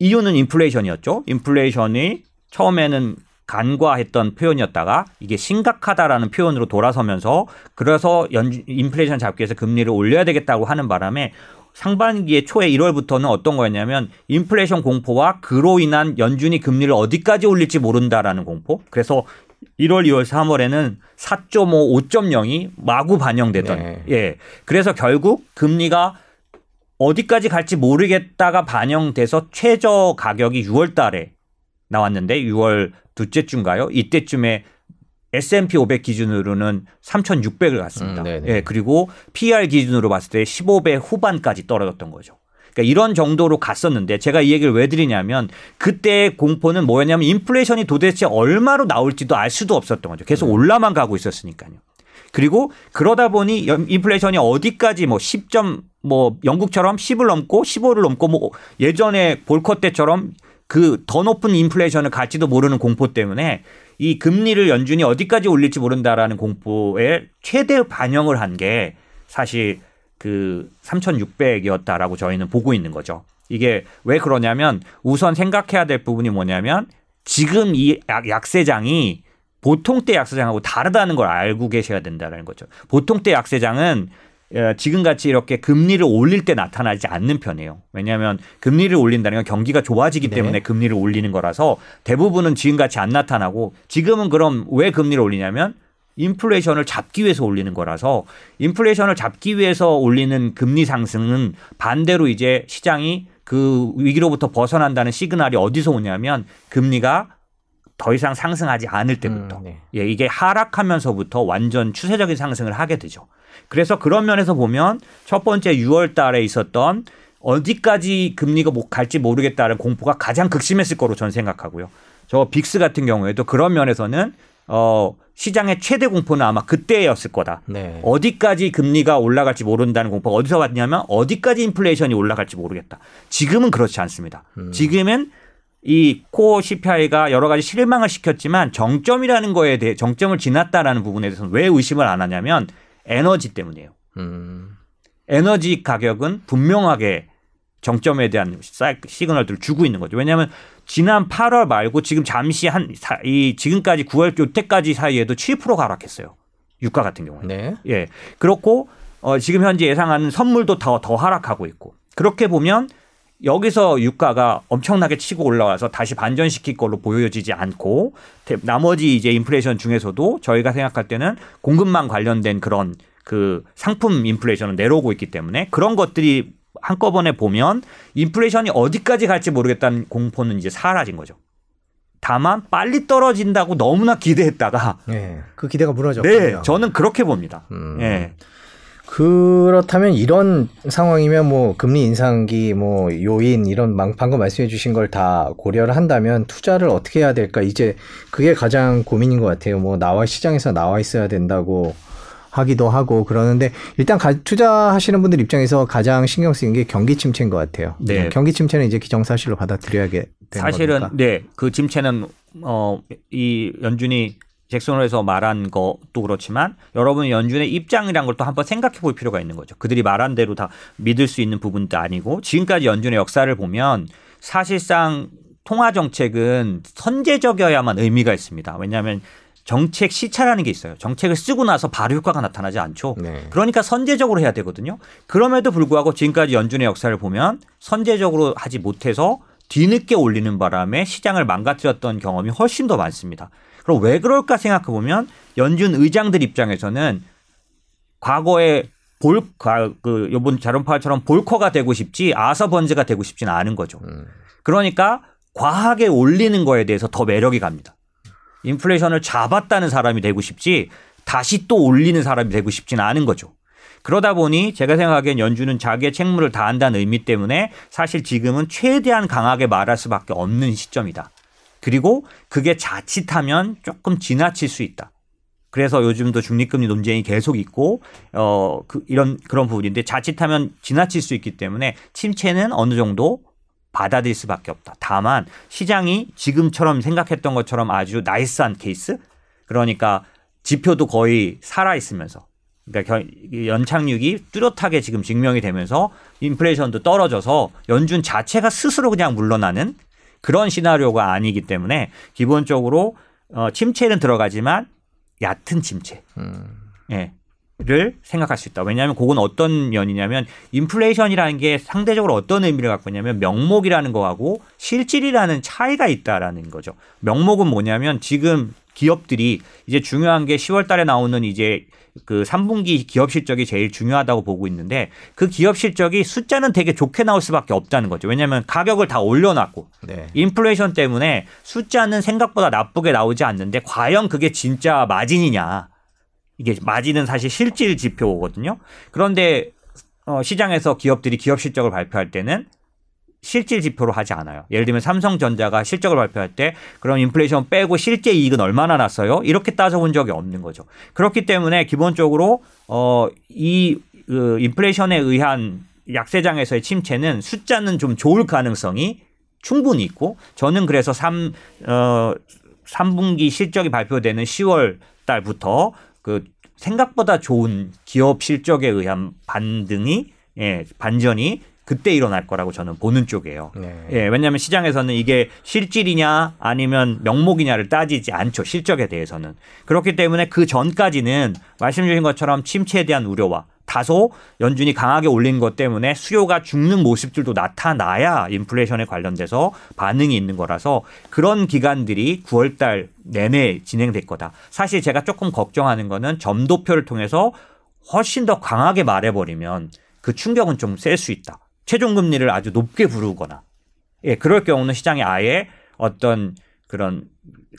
이유는 인플레이션이었죠. 인플레이션이 처음에는 간과했던 표현이었다가 이게 심각하다라는 표현으로 돌아서면서 그래서 연 인플레이션 잡기 위해서 금리를 올려야 되겠다고 하는 바람에 상반기에 초에 1월부터는 어떤 거였냐면 인플레이션 공포와 그로 인한 연준이 금리를 어디까지 올릴지 모른다라는 공포. 그래서 1월, 2월, 3월에는 4.5, 5.0이 마구 반영되던. 네. 예. 그래서 결국 금리가 어디까지 갈지 모르겠다가 반영돼서 최저 가격이 6월 달에 나왔는데 6월 둘째 주인가요? 이때쯤에 S&P 500 기준으로는 3,600을 갔습니다. 음. 예, 그리고 PR 기준으로 봤을 때 15배 후반까지 떨어졌던 거죠. 그러니까 이런 정도로 갔었는데 제가 이 얘기를 왜 드리냐면 그때 공포는 뭐였냐면 인플레이션이 도대체 얼마로 나올지도 알 수도 없었던 거죠. 계속 올라만 가고 있었으니까요. 그리고 그러다 보니 연- 인플레이션이 어디까지 뭐 10점 뭐 영국처럼 10을 넘고 15를 넘고 뭐 예전에 볼커 때처럼 그 더 높은 인플레이션을 갈지도 모르는 공포 때문에 이 금리를 연준이 어디까지 올릴지 모른다라는 공포에 최대 반영을 한 게 사실 그 3,600이었다라고 저희는 보고 있는 거죠. 이게 왜 그러냐면 우선 생각해야 될 부분이 뭐냐면 지금 이 약- 약세장이 보통 때 약세장하고 다르다는 걸 알고 계셔야 된다는 거죠. 보통 때 약세장은 어, 지금같이 이렇게 금리를 올릴 때 나타나지 않는 편이에요. 왜냐하면 금리를 올린다는 건 경기가 좋아지기 네. 때문에 금리를 올리는 거라서 대부분은 지금같이 안 나타나고 지금은 그럼 왜 금리를 올리냐면 인플레이션을 잡기 위해서 올리는 거라서 인플레이션을 잡기 위해서 올리는 금리 상승은 반대로 이제 시장이 그 위기로부터 벗어난다는 시그널이 어디서 오냐면 금리가 더 이상 상승하지 않을 때부터 음, 네. 예, 이게 하락하면서부터 완전 추세적인 상승을 하게 되죠. 그래서 그런 면에서 보면 첫 번째 6월 달에 있었던 어디까지 금리가 못 갈지 모르겠다는 공포가 가장 극심했을 거로 저는 생각하고요. 저 빅스 같은 경우에도 그런 면에서는 어 시장의 최대 공포는 아마 그때였을 거다. 네. 어디까지 금리가 올라갈지 모른다는 공포가 어디서 왔냐면 어디까지 인플레이션이 올라갈지 모르겠다. 지금은 그렇지 않습니다. 지금은 이 코어 CPI가 여러 가지 실망을 시켰지만 정점이라는 거에 대해 정점을 지났다라는 부분에 대해서는 왜 의심을 안 하냐면 에너지 때문이에요. 음. 에너지 가격은 분명하게 정점에 대한 사- 시그널들을 주고 있는 거죠. 왜냐하면 지난 8월 말고 지금 잠시 한 이 지금까지 9월 요때까지 사이에도 7%가 하락했어요. 유가 같은 경우에. 네. 예. 그렇고 어, 지금 현재 예상하는 선물도 더, 더 하락하고 있고 그렇게 보면 여기서 유가가 엄청나게 치고 올라와서 다시 반전시킬 걸로 보여지지 않고 대- 나머지 이제 인플레이션 중에서도 저희가 생각할 때는 공급망 관련된 그런 그 상품 인플레이션은 내려오고 있기 때문에 그런 것들이 한꺼번에 보면 인플레이션이 어디까지 갈지 모르겠다는 공포는 이제 사라진 거죠. 다만 빨리 떨어진다고 너무나 기대했다가 네. 그 기대가 무너졌군요. 네, 저는 그렇게 봅니다. 음. 예. 그렇다면 이런 상황이면 뭐 금리 인상기 뭐 요인 이런 방- 방금 말씀해 주신 걸 다 고려를 한다면 투자를 어떻게 해야 될까 이제 그게 가장 고민인 것 같아요. 뭐 나와 시장에서 나와 있어야 된다고 하기도 하고 그러는데 일단 가- 투자하시는 분들 입장에서 가장 신경 쓰이는 게 경기 침체인 것 같아요. 네. 경기 침체는 이제 기정사실로 받아들여야 되는 사실은 겁니까? 네, 그 짐체는 어 이 연준이 잭슨홀에서 말한 것도 그렇지만 여러분 연준의 입장이란 걸 또 한번 생각해 볼 필요가 있는 거죠. 그들이 말한 대로 다 믿을 수 있는 부분도 아니고 지금까지 연준의 역사를 보면 사실상 통화 정책은 선제적이어야만 의미가 있습니다. 왜냐하면 정책 시차라는 게 있어요. 정책을 쓰고 나서 바로 효과가 나타나지 않죠. 네. 그러니까 선제적으로 해야 되거든요. 그럼에도 불구하고 지금까지 연준의 역사를 보면 선제적으로 하지 못해서 뒤늦게 올리는 바람에 시장을 망가뜨렸던 경험이 훨씬 더 많습니다. 그럼 왜 그럴까 생각해 보면 연준 의장들 입장에서는 과거에 볼, 과- 그, 요번 자론파처럼 볼커가 되고 싶지 아서번즈가 되고 싶지는 않은 거죠. 음. 그러니까 과하게 올리는 거에 대해서 더 매력이 갑니다. 인플레이션을 잡았다는 사람이 되고 싶지 다시 또 올리는 사람이 되고 싶지는 않은 거죠. 그러다 보니 제가 생각하기엔 연준은 자기의 책무를 다한다는 의미 때문에 사실 지금은 최대한 강하게 말할 수밖에 없는 시점이다. 그리고 그게 자칫하면 조금 지나칠 수 있다. 그래서 요즘도 중립금리 논쟁이 계속 있고 어 그 이런 그런 부분인데 자칫하면 지나칠 수 있기 때문에 침체는 어느 정도 받아들일 수밖에 없다. 다만 시장이 지금처럼 생각했던 것처럼 아주 나이스한 케이스 그러니까 지표도 거의 살아 있으면서 그러니까 연착륙이 뚜렷하게 지금 증명이 되면서 인플레이션도 떨어져서 연준 자체가 스스로 그냥 물러나는 그런 시나리오가 아니기 때문에 기본적으로 어, 침체는 들어가지만 얕은 침체. 음. 예. 를 생각할 수 있다. 왜냐하면 그건 어떤 면이냐면 인플레이션이라는 게 상대적으로 어떤 의미를 갖고 있냐면 명목이라는 거하고 실질이라는 차이가 있다라는 거죠. 명목은 뭐냐면 지금 기업들이 이제 중요한 게 10월 달에 나오는 이제 그 3분기 기업 실적이 제일 중요하다고 보고 있는데 그 기업 실적이 숫자는 되게 좋게 나올 수밖에 없다는 거죠. 왜냐하면 가격을 다 올려놨고 네. 인플레이션 때문에 숫자는 생각보다 나쁘게 나오지 않는데 과연 그게 진짜 마진이냐. 이게 마진은 사실 실질 지표거든요. 그런데 어, 시장에서 기업들이 기업 실적을 발표할 때는 실질 지표로 하지 않아요. 예를 들면 삼성전자가 실적을 발표할 때 그럼 인플레이션 빼고 실제 이익은 얼마나 났어요? 이렇게 따져본 적이 없는 거죠. 그렇기 때문에 기본적으로 어이 그 인플레이션에 의한 약세장에서의 침체는 숫자는 좀 좋을 가능성이 충분히 있고 저는 그래서 3, 어, 3분기 실적이 발표되는 10월 달부터 그 생각보다 좋은 기업 실적에 의한 반등이 예, 반전이 그때 일어날 거라고 저는 보는 쪽이에요. 네. 예, 왜냐하면 시장에서는 이게 실질이냐 아니면 명목이냐를 따지지 않죠. 실적에 대해서는. 그렇기 때문에 그 전까지는 말씀 주신 것처럼 침체에 대한 우려와 다소 연준이 강하게 올린 것 때문에 수요가 죽는 모습들도 나타나야 인플레이션에 관련돼서 반응이 있는 거라서 그런 기간들이 9월 달 내내 진행될 거다. 사실 제가 조금 걱정하는 거는 점도표를 통해서 훨씬 더 강하게 말해버리면 그 충격은 좀 셀 수 있다. 최종 금리를 아주 높게 부르거나 예, 그럴 경우는 시장이 아예 어떤 그런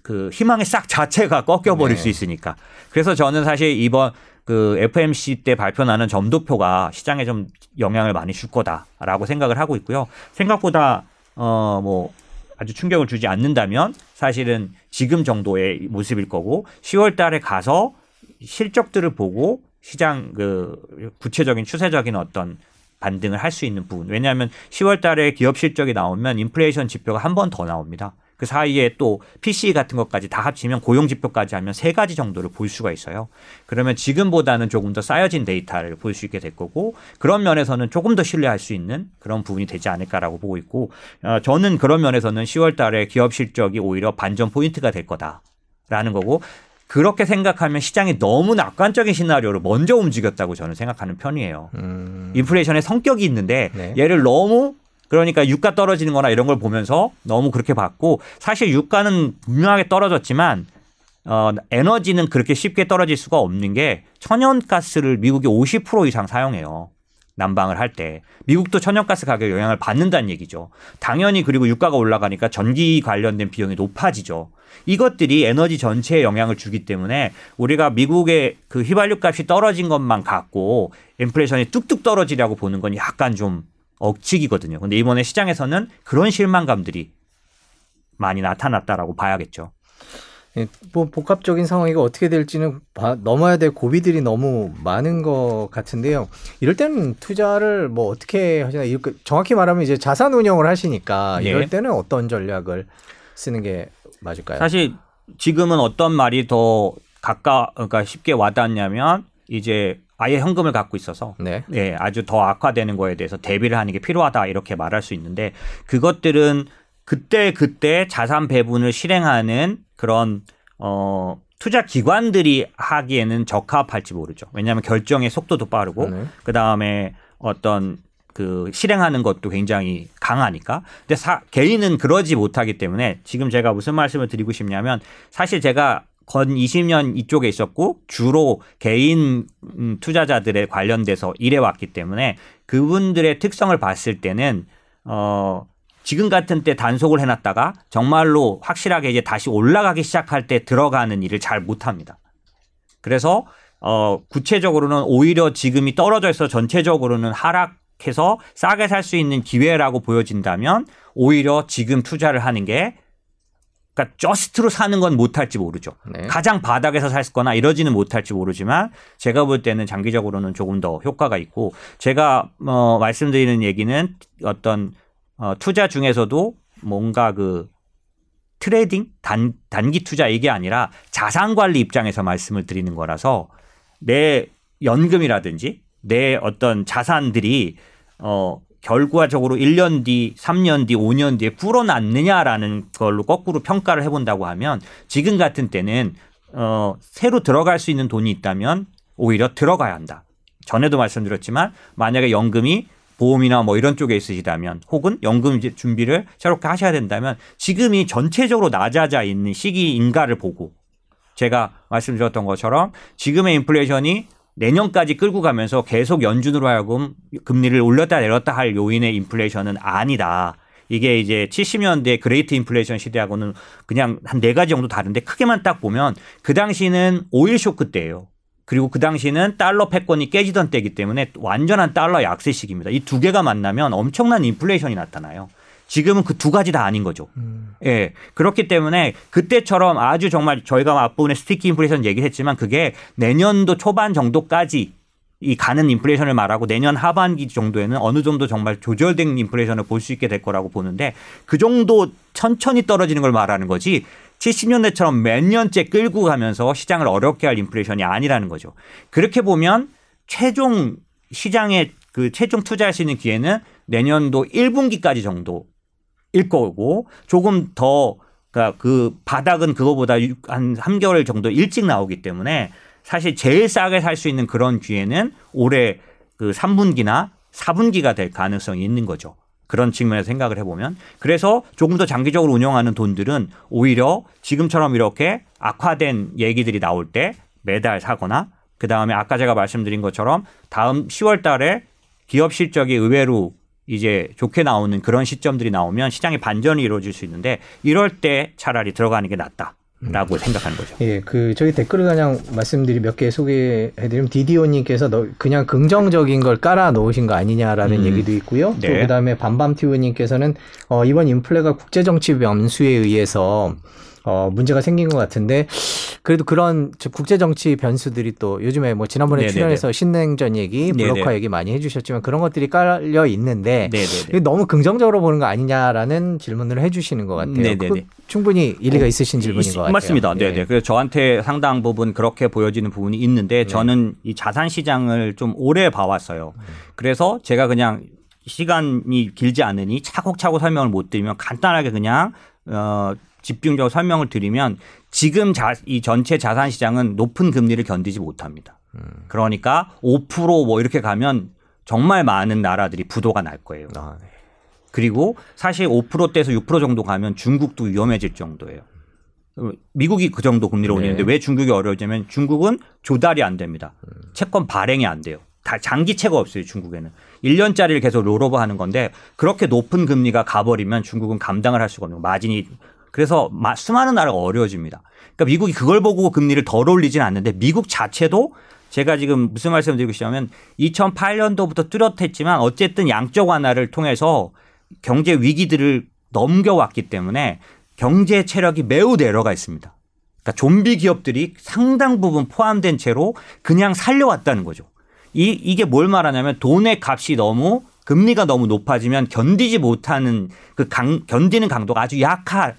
그 희망의 싹 자체가 꺾여 버릴 네. 수 있으니까. 그래서 저는 사실 이번 그 FMC 때 발표나는 점도표가 시장에 좀 영향을 많이 줄 거다라고 생각을 하고 있고요. 생각보다 어 뭐 아주 충격을 주지 않는다면 사실은 지금 정도의 모습일 거고 10월 달에 가서 실적들을 보고 시장 그 구체적인 추세적인 어떤 반등을 할 수 있는 부분. 왜냐하면 10월 달에 기업 실적이 나오면 인플레이션 지표가 한 번 더 나옵니다. 그 사이에 또 PCE 같은 것까지 다 합치면 고용 지표까지 하면 세 가지 정도를 볼 수가 있어요. 그러면 지금보다는 조금 더 쌓여진 데이터를 볼 수 있게 될 거고 그런 면에서는 조금 더 신뢰할 수 있는 그런 부분이 되지 않을까라고 보고 있고 어, 저는 그런 면에서는 10월 달에 기업 실적이 오히려 반전 포인트가 될 거다 라는 거고 그렇게 생각하면 시장이 너무 낙관적인 시나리오로 먼저 움직였다고 저는 생각하는 편이에요. 음, 인플레이션의 성격이 있는데 네. 얘를 너무 그러니까 유가 떨어지는 거나 이런 걸 보면서 너무 그렇게 봤고 사실 유가는 분명하게 떨어졌지만 어 에너지는 그렇게 쉽게 떨어질 수가 없는 게 천연가스를 미국이 50% 이상 사용해요. 난방을 할 때 미국도 천연가스 가격 영향을 받는다는 얘기죠. 당연히 그리고 유가가 올라가니까 전기 관련된 비용이 높아지죠. 이것들이 에너지 전체에 영향을 주기 때문에 우리가 미국의 그 휘발유 값이 떨어진 것만 갖고 인플레이션이 뚝뚝 떨어지려고 보는 건 약간 좀 억측이거든요. 근데 이번에 시장에서는 그런 실망감들이 많이 나타났다라고 봐야겠죠. 예, 뭐 복합적인 상황이가 어떻게 될지는 봐- 넘어야 될 고비들이 너무 많은 것 같은데요. 이럴 때는 투자를 뭐 어떻게 하시나 이렇게 정확히 말하면 이제 자산 운영을 하시니까 예. 이럴 때는 어떤 전략을 쓰는 게 맞을까요? 사실 지금은 어떤 말이 더 가까 그러니까 쉽게 와닿냐면 이제 아예 현금을 갖고 있어서 네. 예, 아주 더 악화되는 거에 대해서 대비를 하는 게 필요하다 이렇게 말할 수 있는데 그것들은 그때 그때 자산 배분을 실행하는 그런 어 투자 기관들이 하기에는 적합할지 모르죠. 왜냐하면 결정의 속도도 빠르고 네. 그 다음에 어떤 그 실행하는 것도 굉장히 강하니까. 근데 사, 개인은 그러지 못하기 때문에 지금 제가 무슨 말씀을 드리고 싶냐면 사실 제가 건 20년 이쪽에 있었고 주로 개인 음, 투자자들에 관련돼서 일해 왔기 때문에 그분들의 특성을 봤을 때는 어 지금 같은 때 단속을 해놨다가 정말로 확실하게 이제 다시 올라가기 시작할 때 들어가는 일을 잘 못합니다. 그래서 어 구체적으로는 오히려 지금이 떨어져 있어 전체적으로는 하락해서 싸게 살 수 있는 기회라고 보여진다면 오히려 지금 투자를 하는 게 그러니까 just로 사는 건 못할지 모르죠. 네. 가장 바닥에서 살 거나 이러지는 못할지 모르지만 제가 볼 때는 장기적으로는 조금 더 효과가 있고 제가 어 말씀드리는 얘기는 어떤 어 투자 중에서도 뭔가 그 trading 단 단기 투자 이게 아니라 자산 관리 입장에서 말씀을 드리는 거라서 내 연금이라든지 내 어떤 자산들이 어 결과적으로 1년 뒤, 3년 뒤, 5년 뒤에 불어났느냐라는 걸로 거꾸로 평가를 해 본다고 하면 지금 같은 때는 어 새로 들어갈 수 있는 돈이 있다면 오히려 들어가야 한다. 전에도 말씀드렸지만 만약에 연금이 보험이나 뭐 이런 쪽에 있으시다면 혹은 연금 준비를 새롭게 하셔야 된다면 지금이 전체적으로 낮아져 있는 시기인가를 보고 제가 말씀드렸던 것처럼 지금의 인플레이션이 내년까지 끌고 가면서 계속 연준으로 하여금 금리를 올렸다 내렸다 할 요인의 인플레이션은 아니다. 이게 이제 70년대 Great Inflation 시대하고는 그냥 한 네 가지 정도 다른데 크게만 딱 보면 그 당시는 오일 쇼크 때예요. 그리고 그 당시는 달러 패권이 깨지던 때이기 때문에 완전한 달러 약세 시기입니다. 이 두 개가 만나면 엄청난 인플레이션이 나타나요. 지금은 그 두 가지 다 아닌 거죠. 음. 예. 그렇기 때문에 그때처럼 아주 정말 저희가 앞부분에 sticky inflation 얘기했지만 그게 내년도 초반 정도까지 이 가는 인플레이션을 말하고 내년 하반기 정도에는 어느 정도 정말 조절된 인플레이션을 볼 수 있게 될 거라고 보는데 그 정도 천천히 떨어지는 걸 말하는 거지 70년대처럼 몇 년째 끌고 가면서 시장을 어렵게 할 인플레이션이 아니라는 거죠. 그렇게 보면 최종 시장에 그 최종 투자할 수 있는 기회는 내년도 1분기까지 정도일 거고 조금 더 그러니까 그 바닥은 그거보다 육- 한 3개월 정도 일찍 나오기 때문에 사실 제일 싸게 살 수 있는 그런 기회는 올해 그 3분기나 4분기가 될 가능성이 있는 거죠. 그런 측면에서 생각을 해보면 그래서 조금 더 장기적으로 운영하는 돈들은 오히려 지금처럼 이렇게 악화된 얘기들이 나올 때 매달 사거나 그 다음에 아까 제가 말씀드린 것처럼 다음 10월 달에 기업 실적이 의외로 이제 좋게 나오는 그런 시점들이 나오면 시장의 반전이 이루어질 수 있는데 이럴 때 차라리 들어가는 게 낫다 라고 생각하는 거죠. 예, 그 저희 댓글을 그냥 말씀드리 몇 개 소개해드리면 디디오님께서 너 그냥 긍정적인 걸 깔아 놓으신 거 아니냐라는 음. 얘기도 있고요. 네. 또 그다음에 밤밤티브님께서는 어, 이번 인플레가 국제정치 변수에 의해서 어, 문제가 생긴 것 같은데 그래도 그런 저 국제 정치 변수들이 또 요즘에 뭐 지난번에 네네네. 출연해서 신냉전 얘기, 블록화 네네. 얘기 많이 해주셨지만 그런 것들이 깔려 있는데 너무 긍정적으로 보는 거 아니냐라는 질문을 해주시는 것 같아요. 그 충분히 일리가 있으신 질문인 있- 것 같아요. 맞습니다. 예. 네, 네. 그래서 저한테 상당 부분 그렇게 보여지는 부분이 있는데 네. 저는 이 자산 시장을 좀 오래 봐왔어요. 그래서 제가 그냥 시간이 길지 않으니 차곡차곡 설명을 못 드리면 간단하게 그냥 어 집중적으로 설명을 드리면 지금 자, 이 전체 자산 시장은 높은 금리를 견디지 못합니다. 그러니까 5%뭐 이렇게 가면 정말 많은 나라들이 부도가 날 거예요. 아, 네. 그리고 사실 5%대에서 6% 정도 가면 중국도 위험해질 정도예요. 어, 미국이 그 정도 금리를 네. 올리는데 왜 중국이 어려워지냐면 중국은 조달이 안 됩니다. 채권 발행이 안 돼요. 다 장기채가 없어요, 중국에는. 1년짜리를 계속 롤오버 하는 건데 그렇게 높은 금리가 가버리면 중국은 감당을 할 수가 없는 거예요. 마진이. 그래서 마- 수많은 나라가 어려워집니다. 그러니까 미국이 그걸 보고 금리를 덜 올리진 않는데 미국 자체도 제가 지금 무슨 말씀을 드리고 싶냐면 2008년도부터 뚜렷했지만 어쨌든 양적 완화를 통해서 경제 위기들을 넘겨왔기 때문에 경제 체력이 매우 내려가 있습니다. 그러니까 좀비 기업들이 상당 부분 포함된 채로 그냥 살려왔다는 거죠. 이, 이게 뭘 말하냐면 돈의 값이 너무 금리가 너무 높아지면 견디지 못하는 그 강, 견디는 강도가 아주 약하게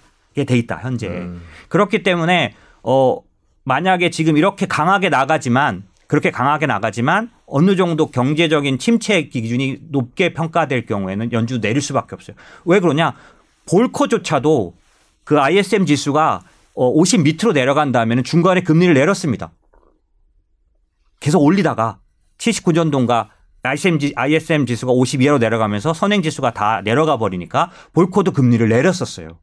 돼 있다, 현재. 음. 그렇기 때문에 어 만약에 지금 이렇게 강하게 나가지만 그렇게 강하게 나가지만 어느 정도 경제적인 침체 기준이 높게 평가될 경우에는 연주 내릴 수밖에 없어요. 왜 그러냐? 볼커조차도 그 ISM 지수가 어, 50 밑으로 내려간 다음에는 중간에 금리를 내렸습니다. 계속 올리다가 79년도인가 ISM, 지, ISM 지수가 50 이하로 내려가면서 선행 지수가 다 내려가 버리니까 볼코도 금리를 내렸었어요.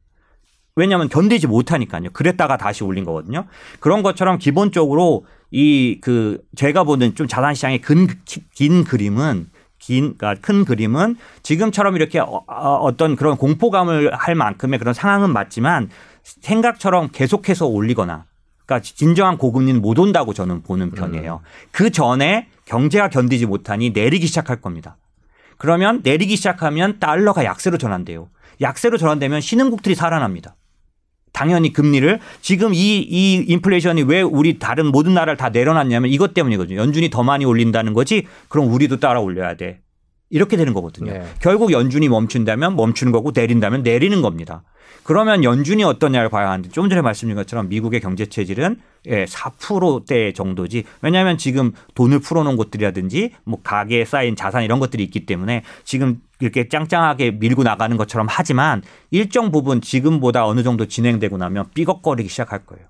왜냐하면 견디지 못하니까요. 그랬다가 다시 올린 거거든요. 그런 것처럼 기본적으로 이 그 제가 보는 좀 자산시장의 근, 긴 그림은 긴, 그러니까 큰 그림은 지금처럼 이렇게 어, 어떤 그런 공포감을 할 만큼의 그런 상황은 맞지만 생각처럼 계속해서 올리거나 그러니까 진정한 고금리는 못 온다고 저는 보는 편이에요. 그 전에 경제가 견디지 못하니 내리기 시작할 겁니다. 그러면 내리기 시작하면 달러가 약세로 전환돼요. 약세로 전환되면 신흥국들이 살아납니다. 당연히 금리를 지금 이, 이 인플레이션이 왜 우리 다른 모든 나라를 다 내려놨냐면 이것 때문이거든요. 연준이 더 많이 올린다는 거지 그럼 우리도 따라 올려야 돼. 이렇게 되는 거거든요. 네. 결국 연준이 멈춘다면 멈추는 거고 내린다면 내리는 겁니다. 그러면 연준이 어떠냐를 봐야 하는데 좀 전에 말씀드린 것처럼 미국의 경제 체질은 예, 4%대 정도지. 왜냐하면 지금 돈을 풀어놓은 곳들이라든지 뭐 가게에 쌓인 자산 이런 것들이 있기 때문에 지금 이렇게 짱짱하게 밀고 나가는 것처럼 하지만 일정 부분 지금보다 어느 정도 진행되고 나면 삐걱거리기 시작할 거예요.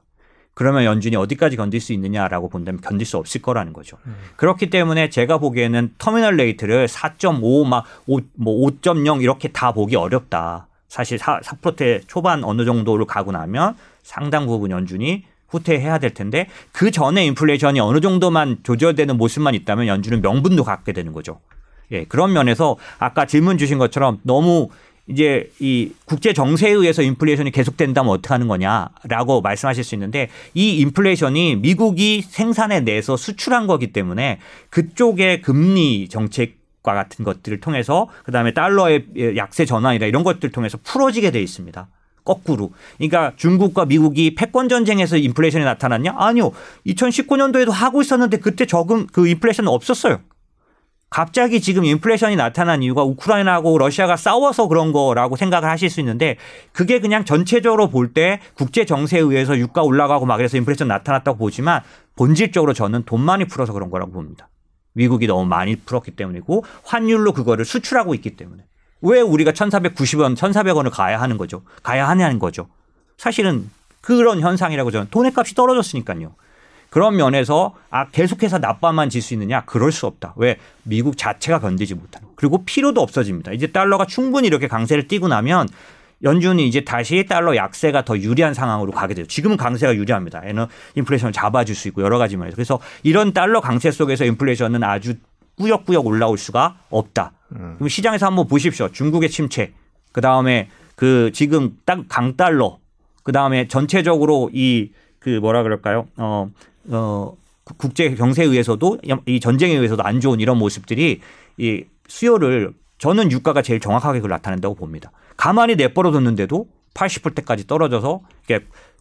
그러면 연준이 어디까지 견딜 수 있느냐라고 본다면 견딜 수 없을 거라는 거죠. 그렇기 때문에 제가 보기에는 terminal rate를 4.5, 막 5, 뭐 5.0 이렇게 다 보기 어렵다. 사실 4, 4%대 초반 어느 정도를 가고 나면 상당 부분 연준이 후퇴해야 될 텐데 그 전에 인플레이션이 어느 정도만 조절되는 모습만 있다면 연준은 명분도 갖게 되는 거죠. 예, 그런 면에서 아까 질문 주신 것처럼 너무 이제 이 국제 정세에 의해서 인플레이션이 계속된다면 어떻게 하는 거냐라고 말씀하실 수 있는데 이 인플레이션이 미국이 생산해 내서 수출한 거기 때문에 그쪽의 금리 정책 과 같은 것들을 통해서 그다음에 달러의 약세 전환이라 이런 것들 을 통해서 풀어지게 돼 있습니다. 거꾸로. 그러니까 중국과 미국이 패권 전쟁에서 인플레이션이 나타났냐? 아니요. 2019년도에도 하고 있었는데 그때 적음 그 인플레이션은 없었어요. 갑자기 지금 인플레이션이 나타난 이유가 우크라이나하고 러시아가 싸워서 그런 거라고 생각을 하실 수 있는데 그게 그냥 전체적으로 볼 때 국제 정세에 의해서 유가 올라가고 막 그래서 인플레이션 나타났다고 보지만 본질적으로 저는 돈 많이 풀어서 그런 거라고 봅니다. 미국이 너무 많이 풀었기 때문이고 환율로 그거를 수출하고 있기 때문에 왜 우리가 1,490원, 1,400원을 가야 하는 거죠? 가야 하냐는 거죠. 사실은 그런 현상이라고 저는 돈의 값이 떨어졌으니까요. 그런 면에서 아 계속해서 나빠만 질 수 있느냐 그럴 수 없다. 왜 미국 자체가 견디지 못하는 그리고 필요도 없어집니다. 이제 달러가 충분히 이렇게 강세를 띠고 나면 연준이 이제 다시 달러 약세가 더 유리한 상황으로 가게 돼요. 지금은 강세가 유리합니다. 얘는 인플레이션을 잡아줄 수 있고 여러 가지 면에서 그래서 이런 달러 강세 속에서 인플레이션은 아주 꾸역꾸역 올라올 수가 없다. 음. 그럼 시장에서 한번 보십시오. 중국의 침체, 그 다음에 그 지금 딱 강달러, 그 다음에 전체적으로 이 그 뭐라 그럴까요? 어, 어, 국제 경제에 의해서도 이 전쟁에 의해서도 안 좋은 이런 모습들이 이 수요를 저는 유가가 제일 정확하게 그걸 나타낸다고 봅니다. 가만히 내버려뒀는데도 80불대까지 떨어져서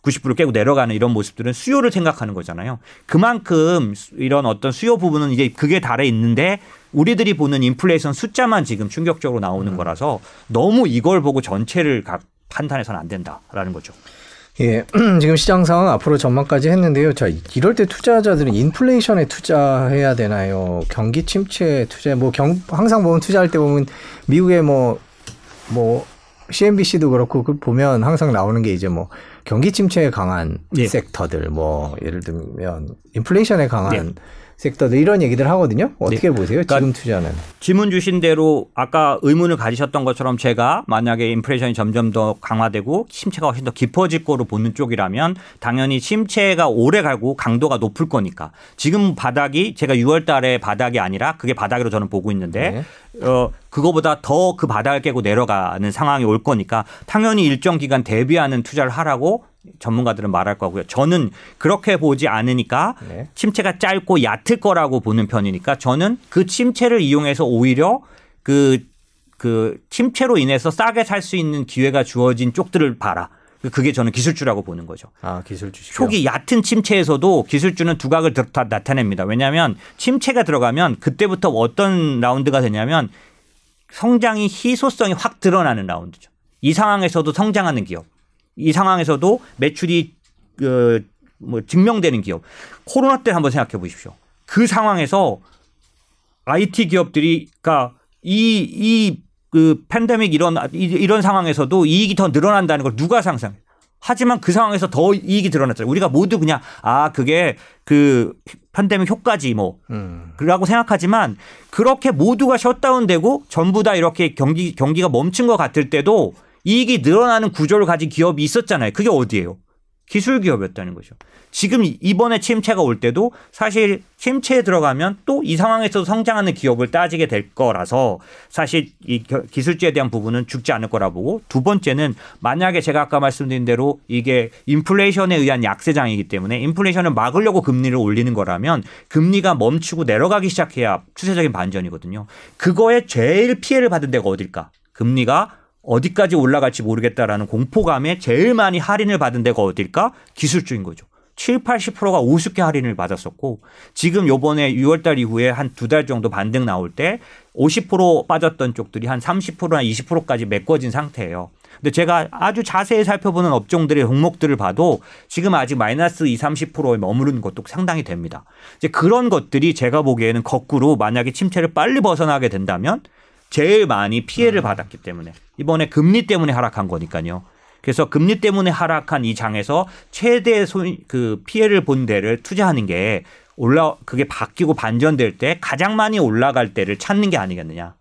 90불을 깨고 내려가는 이런 모습들은 수요를 생각하는 거잖아요. 그만큼 이런 어떤 수요 부분은 이제 그게 달해 있는데 우리들이 보는 인플레이션 숫자만 지금 충격적으로 나오는 음. 거라서 너무 이걸 보고 전체를 판단해서는 안 된다라는 거죠. 예, 지금 시장 상황 앞으로 전망까지 했는데요. 자, 이럴 때 투자자들은 인플레이션에 투자해야 되나요? 경기 침체에 투자, 뭐 경, 항상 보면 투자할 때 보면 미국의 뭐, 뭐, CNBC도 그렇고 그 보면 항상 나오는 게 이제 뭐 경기 침체에 강한 예. 섹터들 뭐 예를 들면 인플레이션에 강한 예. 섹터들 이런 얘기들 하거든요. 어떻게 네. 보세요? 그러니까 지금 투자는? 질문 주신 대로 아까 의문을 가지셨던 것처럼 제가 만약에 인플레이션이 점점 더 강화되고 침체가 훨씬 더 깊어질 거로 보는 쪽이라면 당연히 침체가 오래 가고 강도가 높을 거니까 지금 바닥이 제가 6월 달에 바닥이 아니라 그게 바닥으로 저는 보고 있는데 네. 어 그거보다 더 그 바닥을 깨고 내려가는 상황이 올 거니까 당연히 일정 기간 대비하는 투자를 하라고 전문가들은 말할 거고요. 저는 그렇게 보지 않으니까 네. 침체가 짧고 얕을 거라고 보는 편이니까 저는 그 침체를 이용해서 오히려 그, 그 침체로 인해서 싸게 살 수 있는 기회가 주어진 쪽들을 봐라. 그게 저는 기술주라고 보는 거죠. 아, 기술주. 초기 얕은 침체에서도 기술주는 두각을 다 나타냅니다. 왜냐하면 침체가 들어가면 그때부터 어떤 라운드가 되냐면 성장이 희소성이 확 드러나는 라운드죠. 이 상황에서도 성장하는 기업. 이 상황에서도 매출이 그뭐 증명되는 기업. 코로나 때 한번 생각해 보십시오. 그 상황에서 IT 기업들이 그러니까 이이 그 팬데믹 이런 이런 상황에서도 이익이 더 늘어난다는 걸 누가 상상? 하지만 그 상황에서 더 이익이 드러났잖아요. 우리가 모두 그냥 아 그게 그 팬데믹 효과지 뭐 음. 그라고 생각하지만 그렇게 모두가 셧다운되고 전부 다 이렇게 경기 경기가 멈춘 것 같을 때도 이익이 늘어나는 구조를 가진 기업이 있었잖아요. 그게 어디예요? 기술 기업이었다는 거죠. 지금 이번에 침체가 올 때도 사실 침체에 들어가면 또 이 상황에서 성장하는 기업을 따지게 될 거라서 사실 이 기술주에 대한 부분은 죽지 않을 거라 보고 두 번째는 만약에 제가 아까 말씀드린 대로 이게 인플레이션에 의한 약세장이기 때문에 인플레이션을 막으려고 금리를 올리는 거라면 금리가 멈추고 내려가기 시작해야 추세적인 반전이거든요. 그거에 제일 피해를 받은 데가 어딜까? 금리가 어디까지 올라갈지 모르겠다라는 공포감에 제일 많이 할인을 받은 데가 어딜까? 기술주인 거죠. 7, 80%가 우습게 할인을 받았었고 지금 요번에 6월 달 이후에 한 두 달 정도 반등 나올 때 50% 빠졌던 쪽들이 한 30%나 20%까지 메꿔진 상태예요. 근데 제가 아주 자세히 살펴보는 업종들의 종목들을 봐도 지금 아직 마이너스 2, 30%에 머무르는 것도 상당히 됩니다. 이제 그런 것들이 제가 보기에는 거꾸로 만약에 침체를 빨리 벗어나게 된다면 제일 많이 피해를 음. 받았기 때문에 이번에 금리 때문에 하락한 거니까요. 그래서 금리 때문에 하락한 이 장에서 최대 소, 그 피해를 본 데를 투자하는 게 올라 그게 바뀌고 반전될 때 가장 많이 올라갈 때를 찾는 게 아니겠느냐.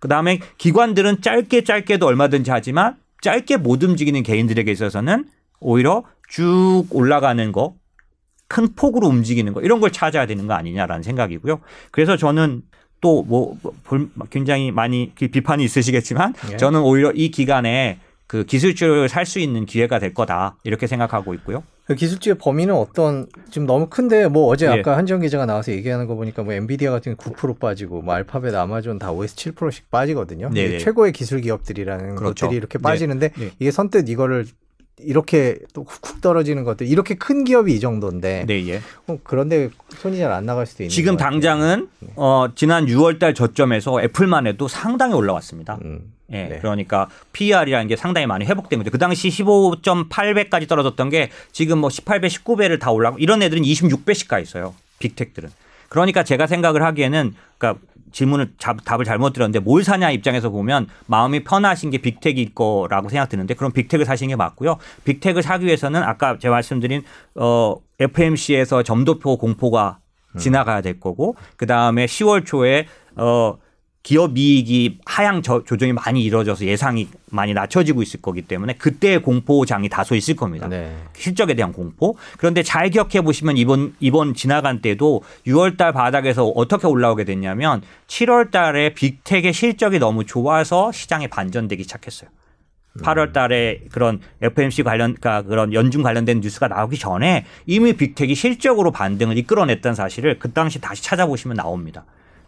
그 다음에 기관들은 짧게 짧게도 얼마든지 하지만 짧게 못 움직이는 개인들에게 있어서는 오히려 쭉 올라가는 거, 큰 폭으로 움직이는 거 이런 걸 찾아야 되는 거 아니냐라는 생각이고요. 그래서 저는 또뭐 굉장히 많이 그 비판이 있으시겠지만 예. 저는 오히려 이 기간에 그 기술주를 살 수 있는 기회가 될 거다 이렇게 생각하고 있고요. 그 기술주의 범위는 어떤 지금 너무 큰데 뭐 어제 예. 아까 한지영 기자가 나와서 얘기하는 거 보니까 뭐 엔비디아 같은 게 9% 빠지고 뭐 알파벳, 아마존 다 OS 7%씩 빠지거든요. 네네. 이게 최고의 기술 기업들이라는 그렇죠. 것들이 이렇게 네. 빠지는데 네. 이게 선뜻 이거를 이렇게 또 훅훅 떨어지는 것들 이렇게 큰 기업이 이 정도인데 네, 예. 어, 그런데 손이 잘 안 나갈 수도 있는 지금. 당장은 어, 지난 6월달 저점에서 애플만 해도 상당히 올라왔습니다. 음, 예, 네. 그러니까 PER이라는 게 상당히 많이 회복된 거죠. 그 당시 15.8배까지 떨어졌던 게 지금 뭐 18배, 19배를 다 올라가고 이런 애들은 26배씩 가 있어요. 빅텍들은. 그러니까 제가 생각을 하기에는 그러니까 질문을 잡- 답을 잘못 드렸는데 뭘 사냐 입장에서 보면 마음이 편하신 게 빅텍일 거라고 생각 드는데 그럼 빅텍을 사시는 게 맞고요. 빅텍을 사기 위해서는 아까 제가 말씀드린 어 FMC에서 점도표 공포가 지나가야 될 거고 그 다음에 10월 초에 어 기업 이익이 하향 저- 조정이 많이 이루어져서 예상이 많이 낮춰지고 있을 거기 때문에 그때 공포장이 다소 있을 겁니다. 네. 실적에 대한 공포. 그런데 잘 기억해 보시면 이번 이번 지나간 때도 6월 달 바닥에서 어떻게 올라오게 됐냐면 7월 달에 빅텍의 실적이 너무 좋아서 시장에 반전되기 시작했어요. 8월 달에 그런 FMC 관련 그러니까 그런 연중 관련된 뉴스가 나오기 전에 이미 빅텍이 실적으로 반등을 이끌어냈다는 사실을 그 당시 다시 찾아보시면 나옵니다.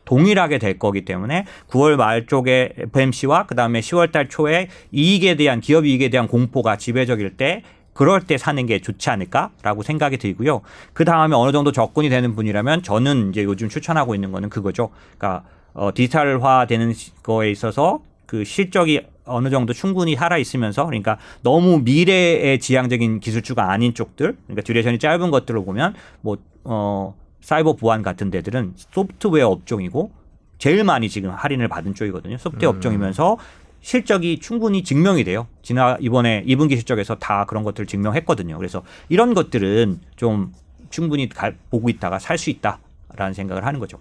동일하게 될 거기 때문에 9월 말 쪽에 FMC와 그다음에 10월 달 초에 이익에 대한 기업 이익에 대한 공포가 지배적일 때 그럴 때 사는 게 좋지 않을까라고 생각이 들고요. 그 다음에 어느 정도 접근이 되는 분이라면 저는 이제 요즘 추천하고 있는 거는 그거죠. 그러니까 어, 디지털화 되는 시- 거에 있어서 그 실적이 어느 정도 충분히 살아 있으면서 그러니까 너무 미래의 지향적인 기술주가 아닌 쪽들 그러니까 duration이 짧은 것들로 보면 뭐 어 사이버 보안 같은 데들은 소프트웨어 업종이고 제일 많이 지금 할인을 받은 쪽이거든요. 소프트웨어 업종이면서 실적이 충분히 증명이 돼요. 지나 이번에 2분기 실적에서 다 그런 것들을 증명했거든요. 그래서 이런 것들은 좀 충분히 가- 보고 있다가 살 수 있다라는 생각을 하는 거죠.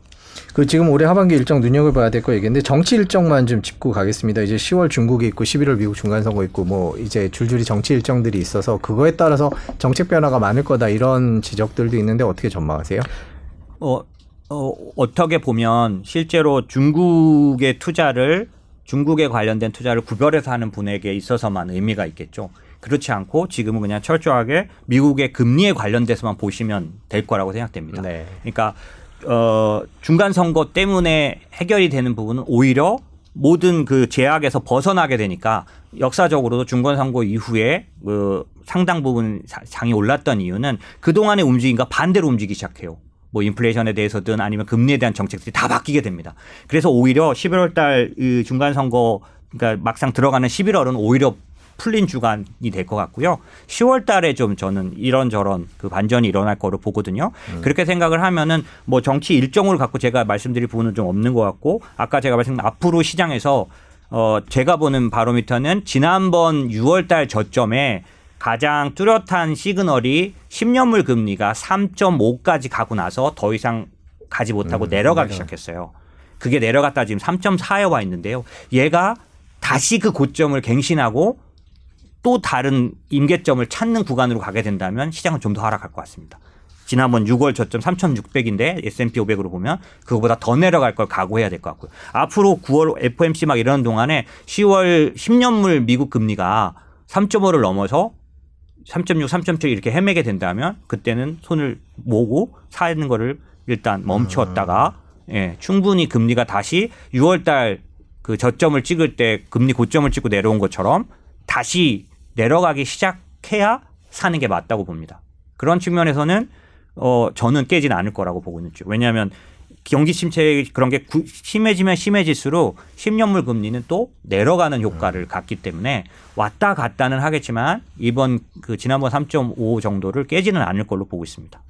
그 지금 올해 하반기 일정 눈여겨봐야 될 거 얘기인데 정치 일정만 좀 짚고 가겠습니다. 이제 10월 중국이 있고 11월 미국 중간 선거 있고 뭐 이제 줄줄이 정치 일정들이 있어서 그거에 따라서 정책 변화가 많을 거다 이런 지적들도 있는데 어떻게 전망하세요? 어, 어, 어떻게 보면 실제로 중국의 투자를 중국에 관련된 투자를 구별해서 하는 분에게 있어서만 의미가 있겠죠. 그렇지 않고 지금은 그냥 철저하게 미국의 금리에 관련돼서만 보시면 될 거라고 생각됩니다. 네. 그러니까 어, 중간 선거 때문에 해결이 되는 부분은 오히려 모든 그 제약에서 벗어나게 되니까 역사적으로도 중간 선거 이후에 그 상당 부분 사- 장이 올랐던 이유는 그동안의 움직임과 반대로 움직이기 시작해요. 뭐 인플레이션에 대해서든 아니면 금리에 대한 정책들이 다 바뀌게 됩니다. 그래서 오히려 11월 달 중간 선거 그러니까 막상 들어가는 11월은 오히려 풀린 주간이 될 것 같고요. 10월 달에 좀 저는 이런저런 그 반전이 일어날 거로 보거든요. 그렇게 생각을 하면은 뭐 정치 일정을 갖고 제가 말씀드릴 부분은 좀 없는 것 같고 아까 제가 말씀드린 앞으로 시장에서 어 제가 보는 바로미터는 지난번 6월 달 저점에 가장 뚜렷한 시그널이 10년물 금리가 3.5까지 가고 나서 더 이상 가지 못하고 음, 내려가기 내려. 시작했어요. 그게 내려갔다 지금 3.4에 와 있는데요. 얘가 다시 그 고점을 갱신하고 또 다른 임계점을 찾는 구간으로 가게 된다면 시장은 좀 더 하락할 것 같습니다. 지난번 6월 저점 3,600인데 S&P 500으로 보면 그거보다 더 내려갈 걸 각오해야 될 것 같고요. 앞으로 9월 FOMC 막 이러는 동안에 10월 10년물 미국 금리가 3.5를 넘어서 3.6, 3.7 이렇게 헤매게 된다면 그때는 손을 모으고 사는 거를 일단 멈추었다가 예, 충분히 금리가 다시 6월 달그 저점을 찍을 때 금리 고점을 찍고 내려온 것처럼 다시 내려가기 시작해야 사는 게 맞다고 봅니다. 그런 측면에서는 어 저는 깨진 않을 거라고 보고 있죠. 왜냐하면 경기 침체 그런 게 구- 심해지면 심해질수록 10년물 금리는 또 내려가는 효과를 갖기 때문에 왔다 갔다는 하겠지만 이번 그 지난번 3.5 정도를 깨지는 않을 걸로 보고 있습니다.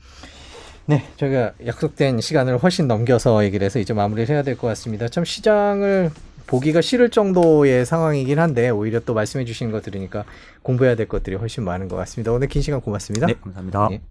네, 저희가 약속된 시간을 훨씬 넘겨서 얘기를 해서 이제 마무리를 해야 될 것 같습니다. 참 시장을 보기가 싫을 정도의 상황이긴 한데 오히려 또 말씀해 주시는 거 들으니까 공부해야 될 것들이 훨씬 많은 것 같습니다. 오늘 긴 시간 고맙습니다. 네, 감사합니다. 예.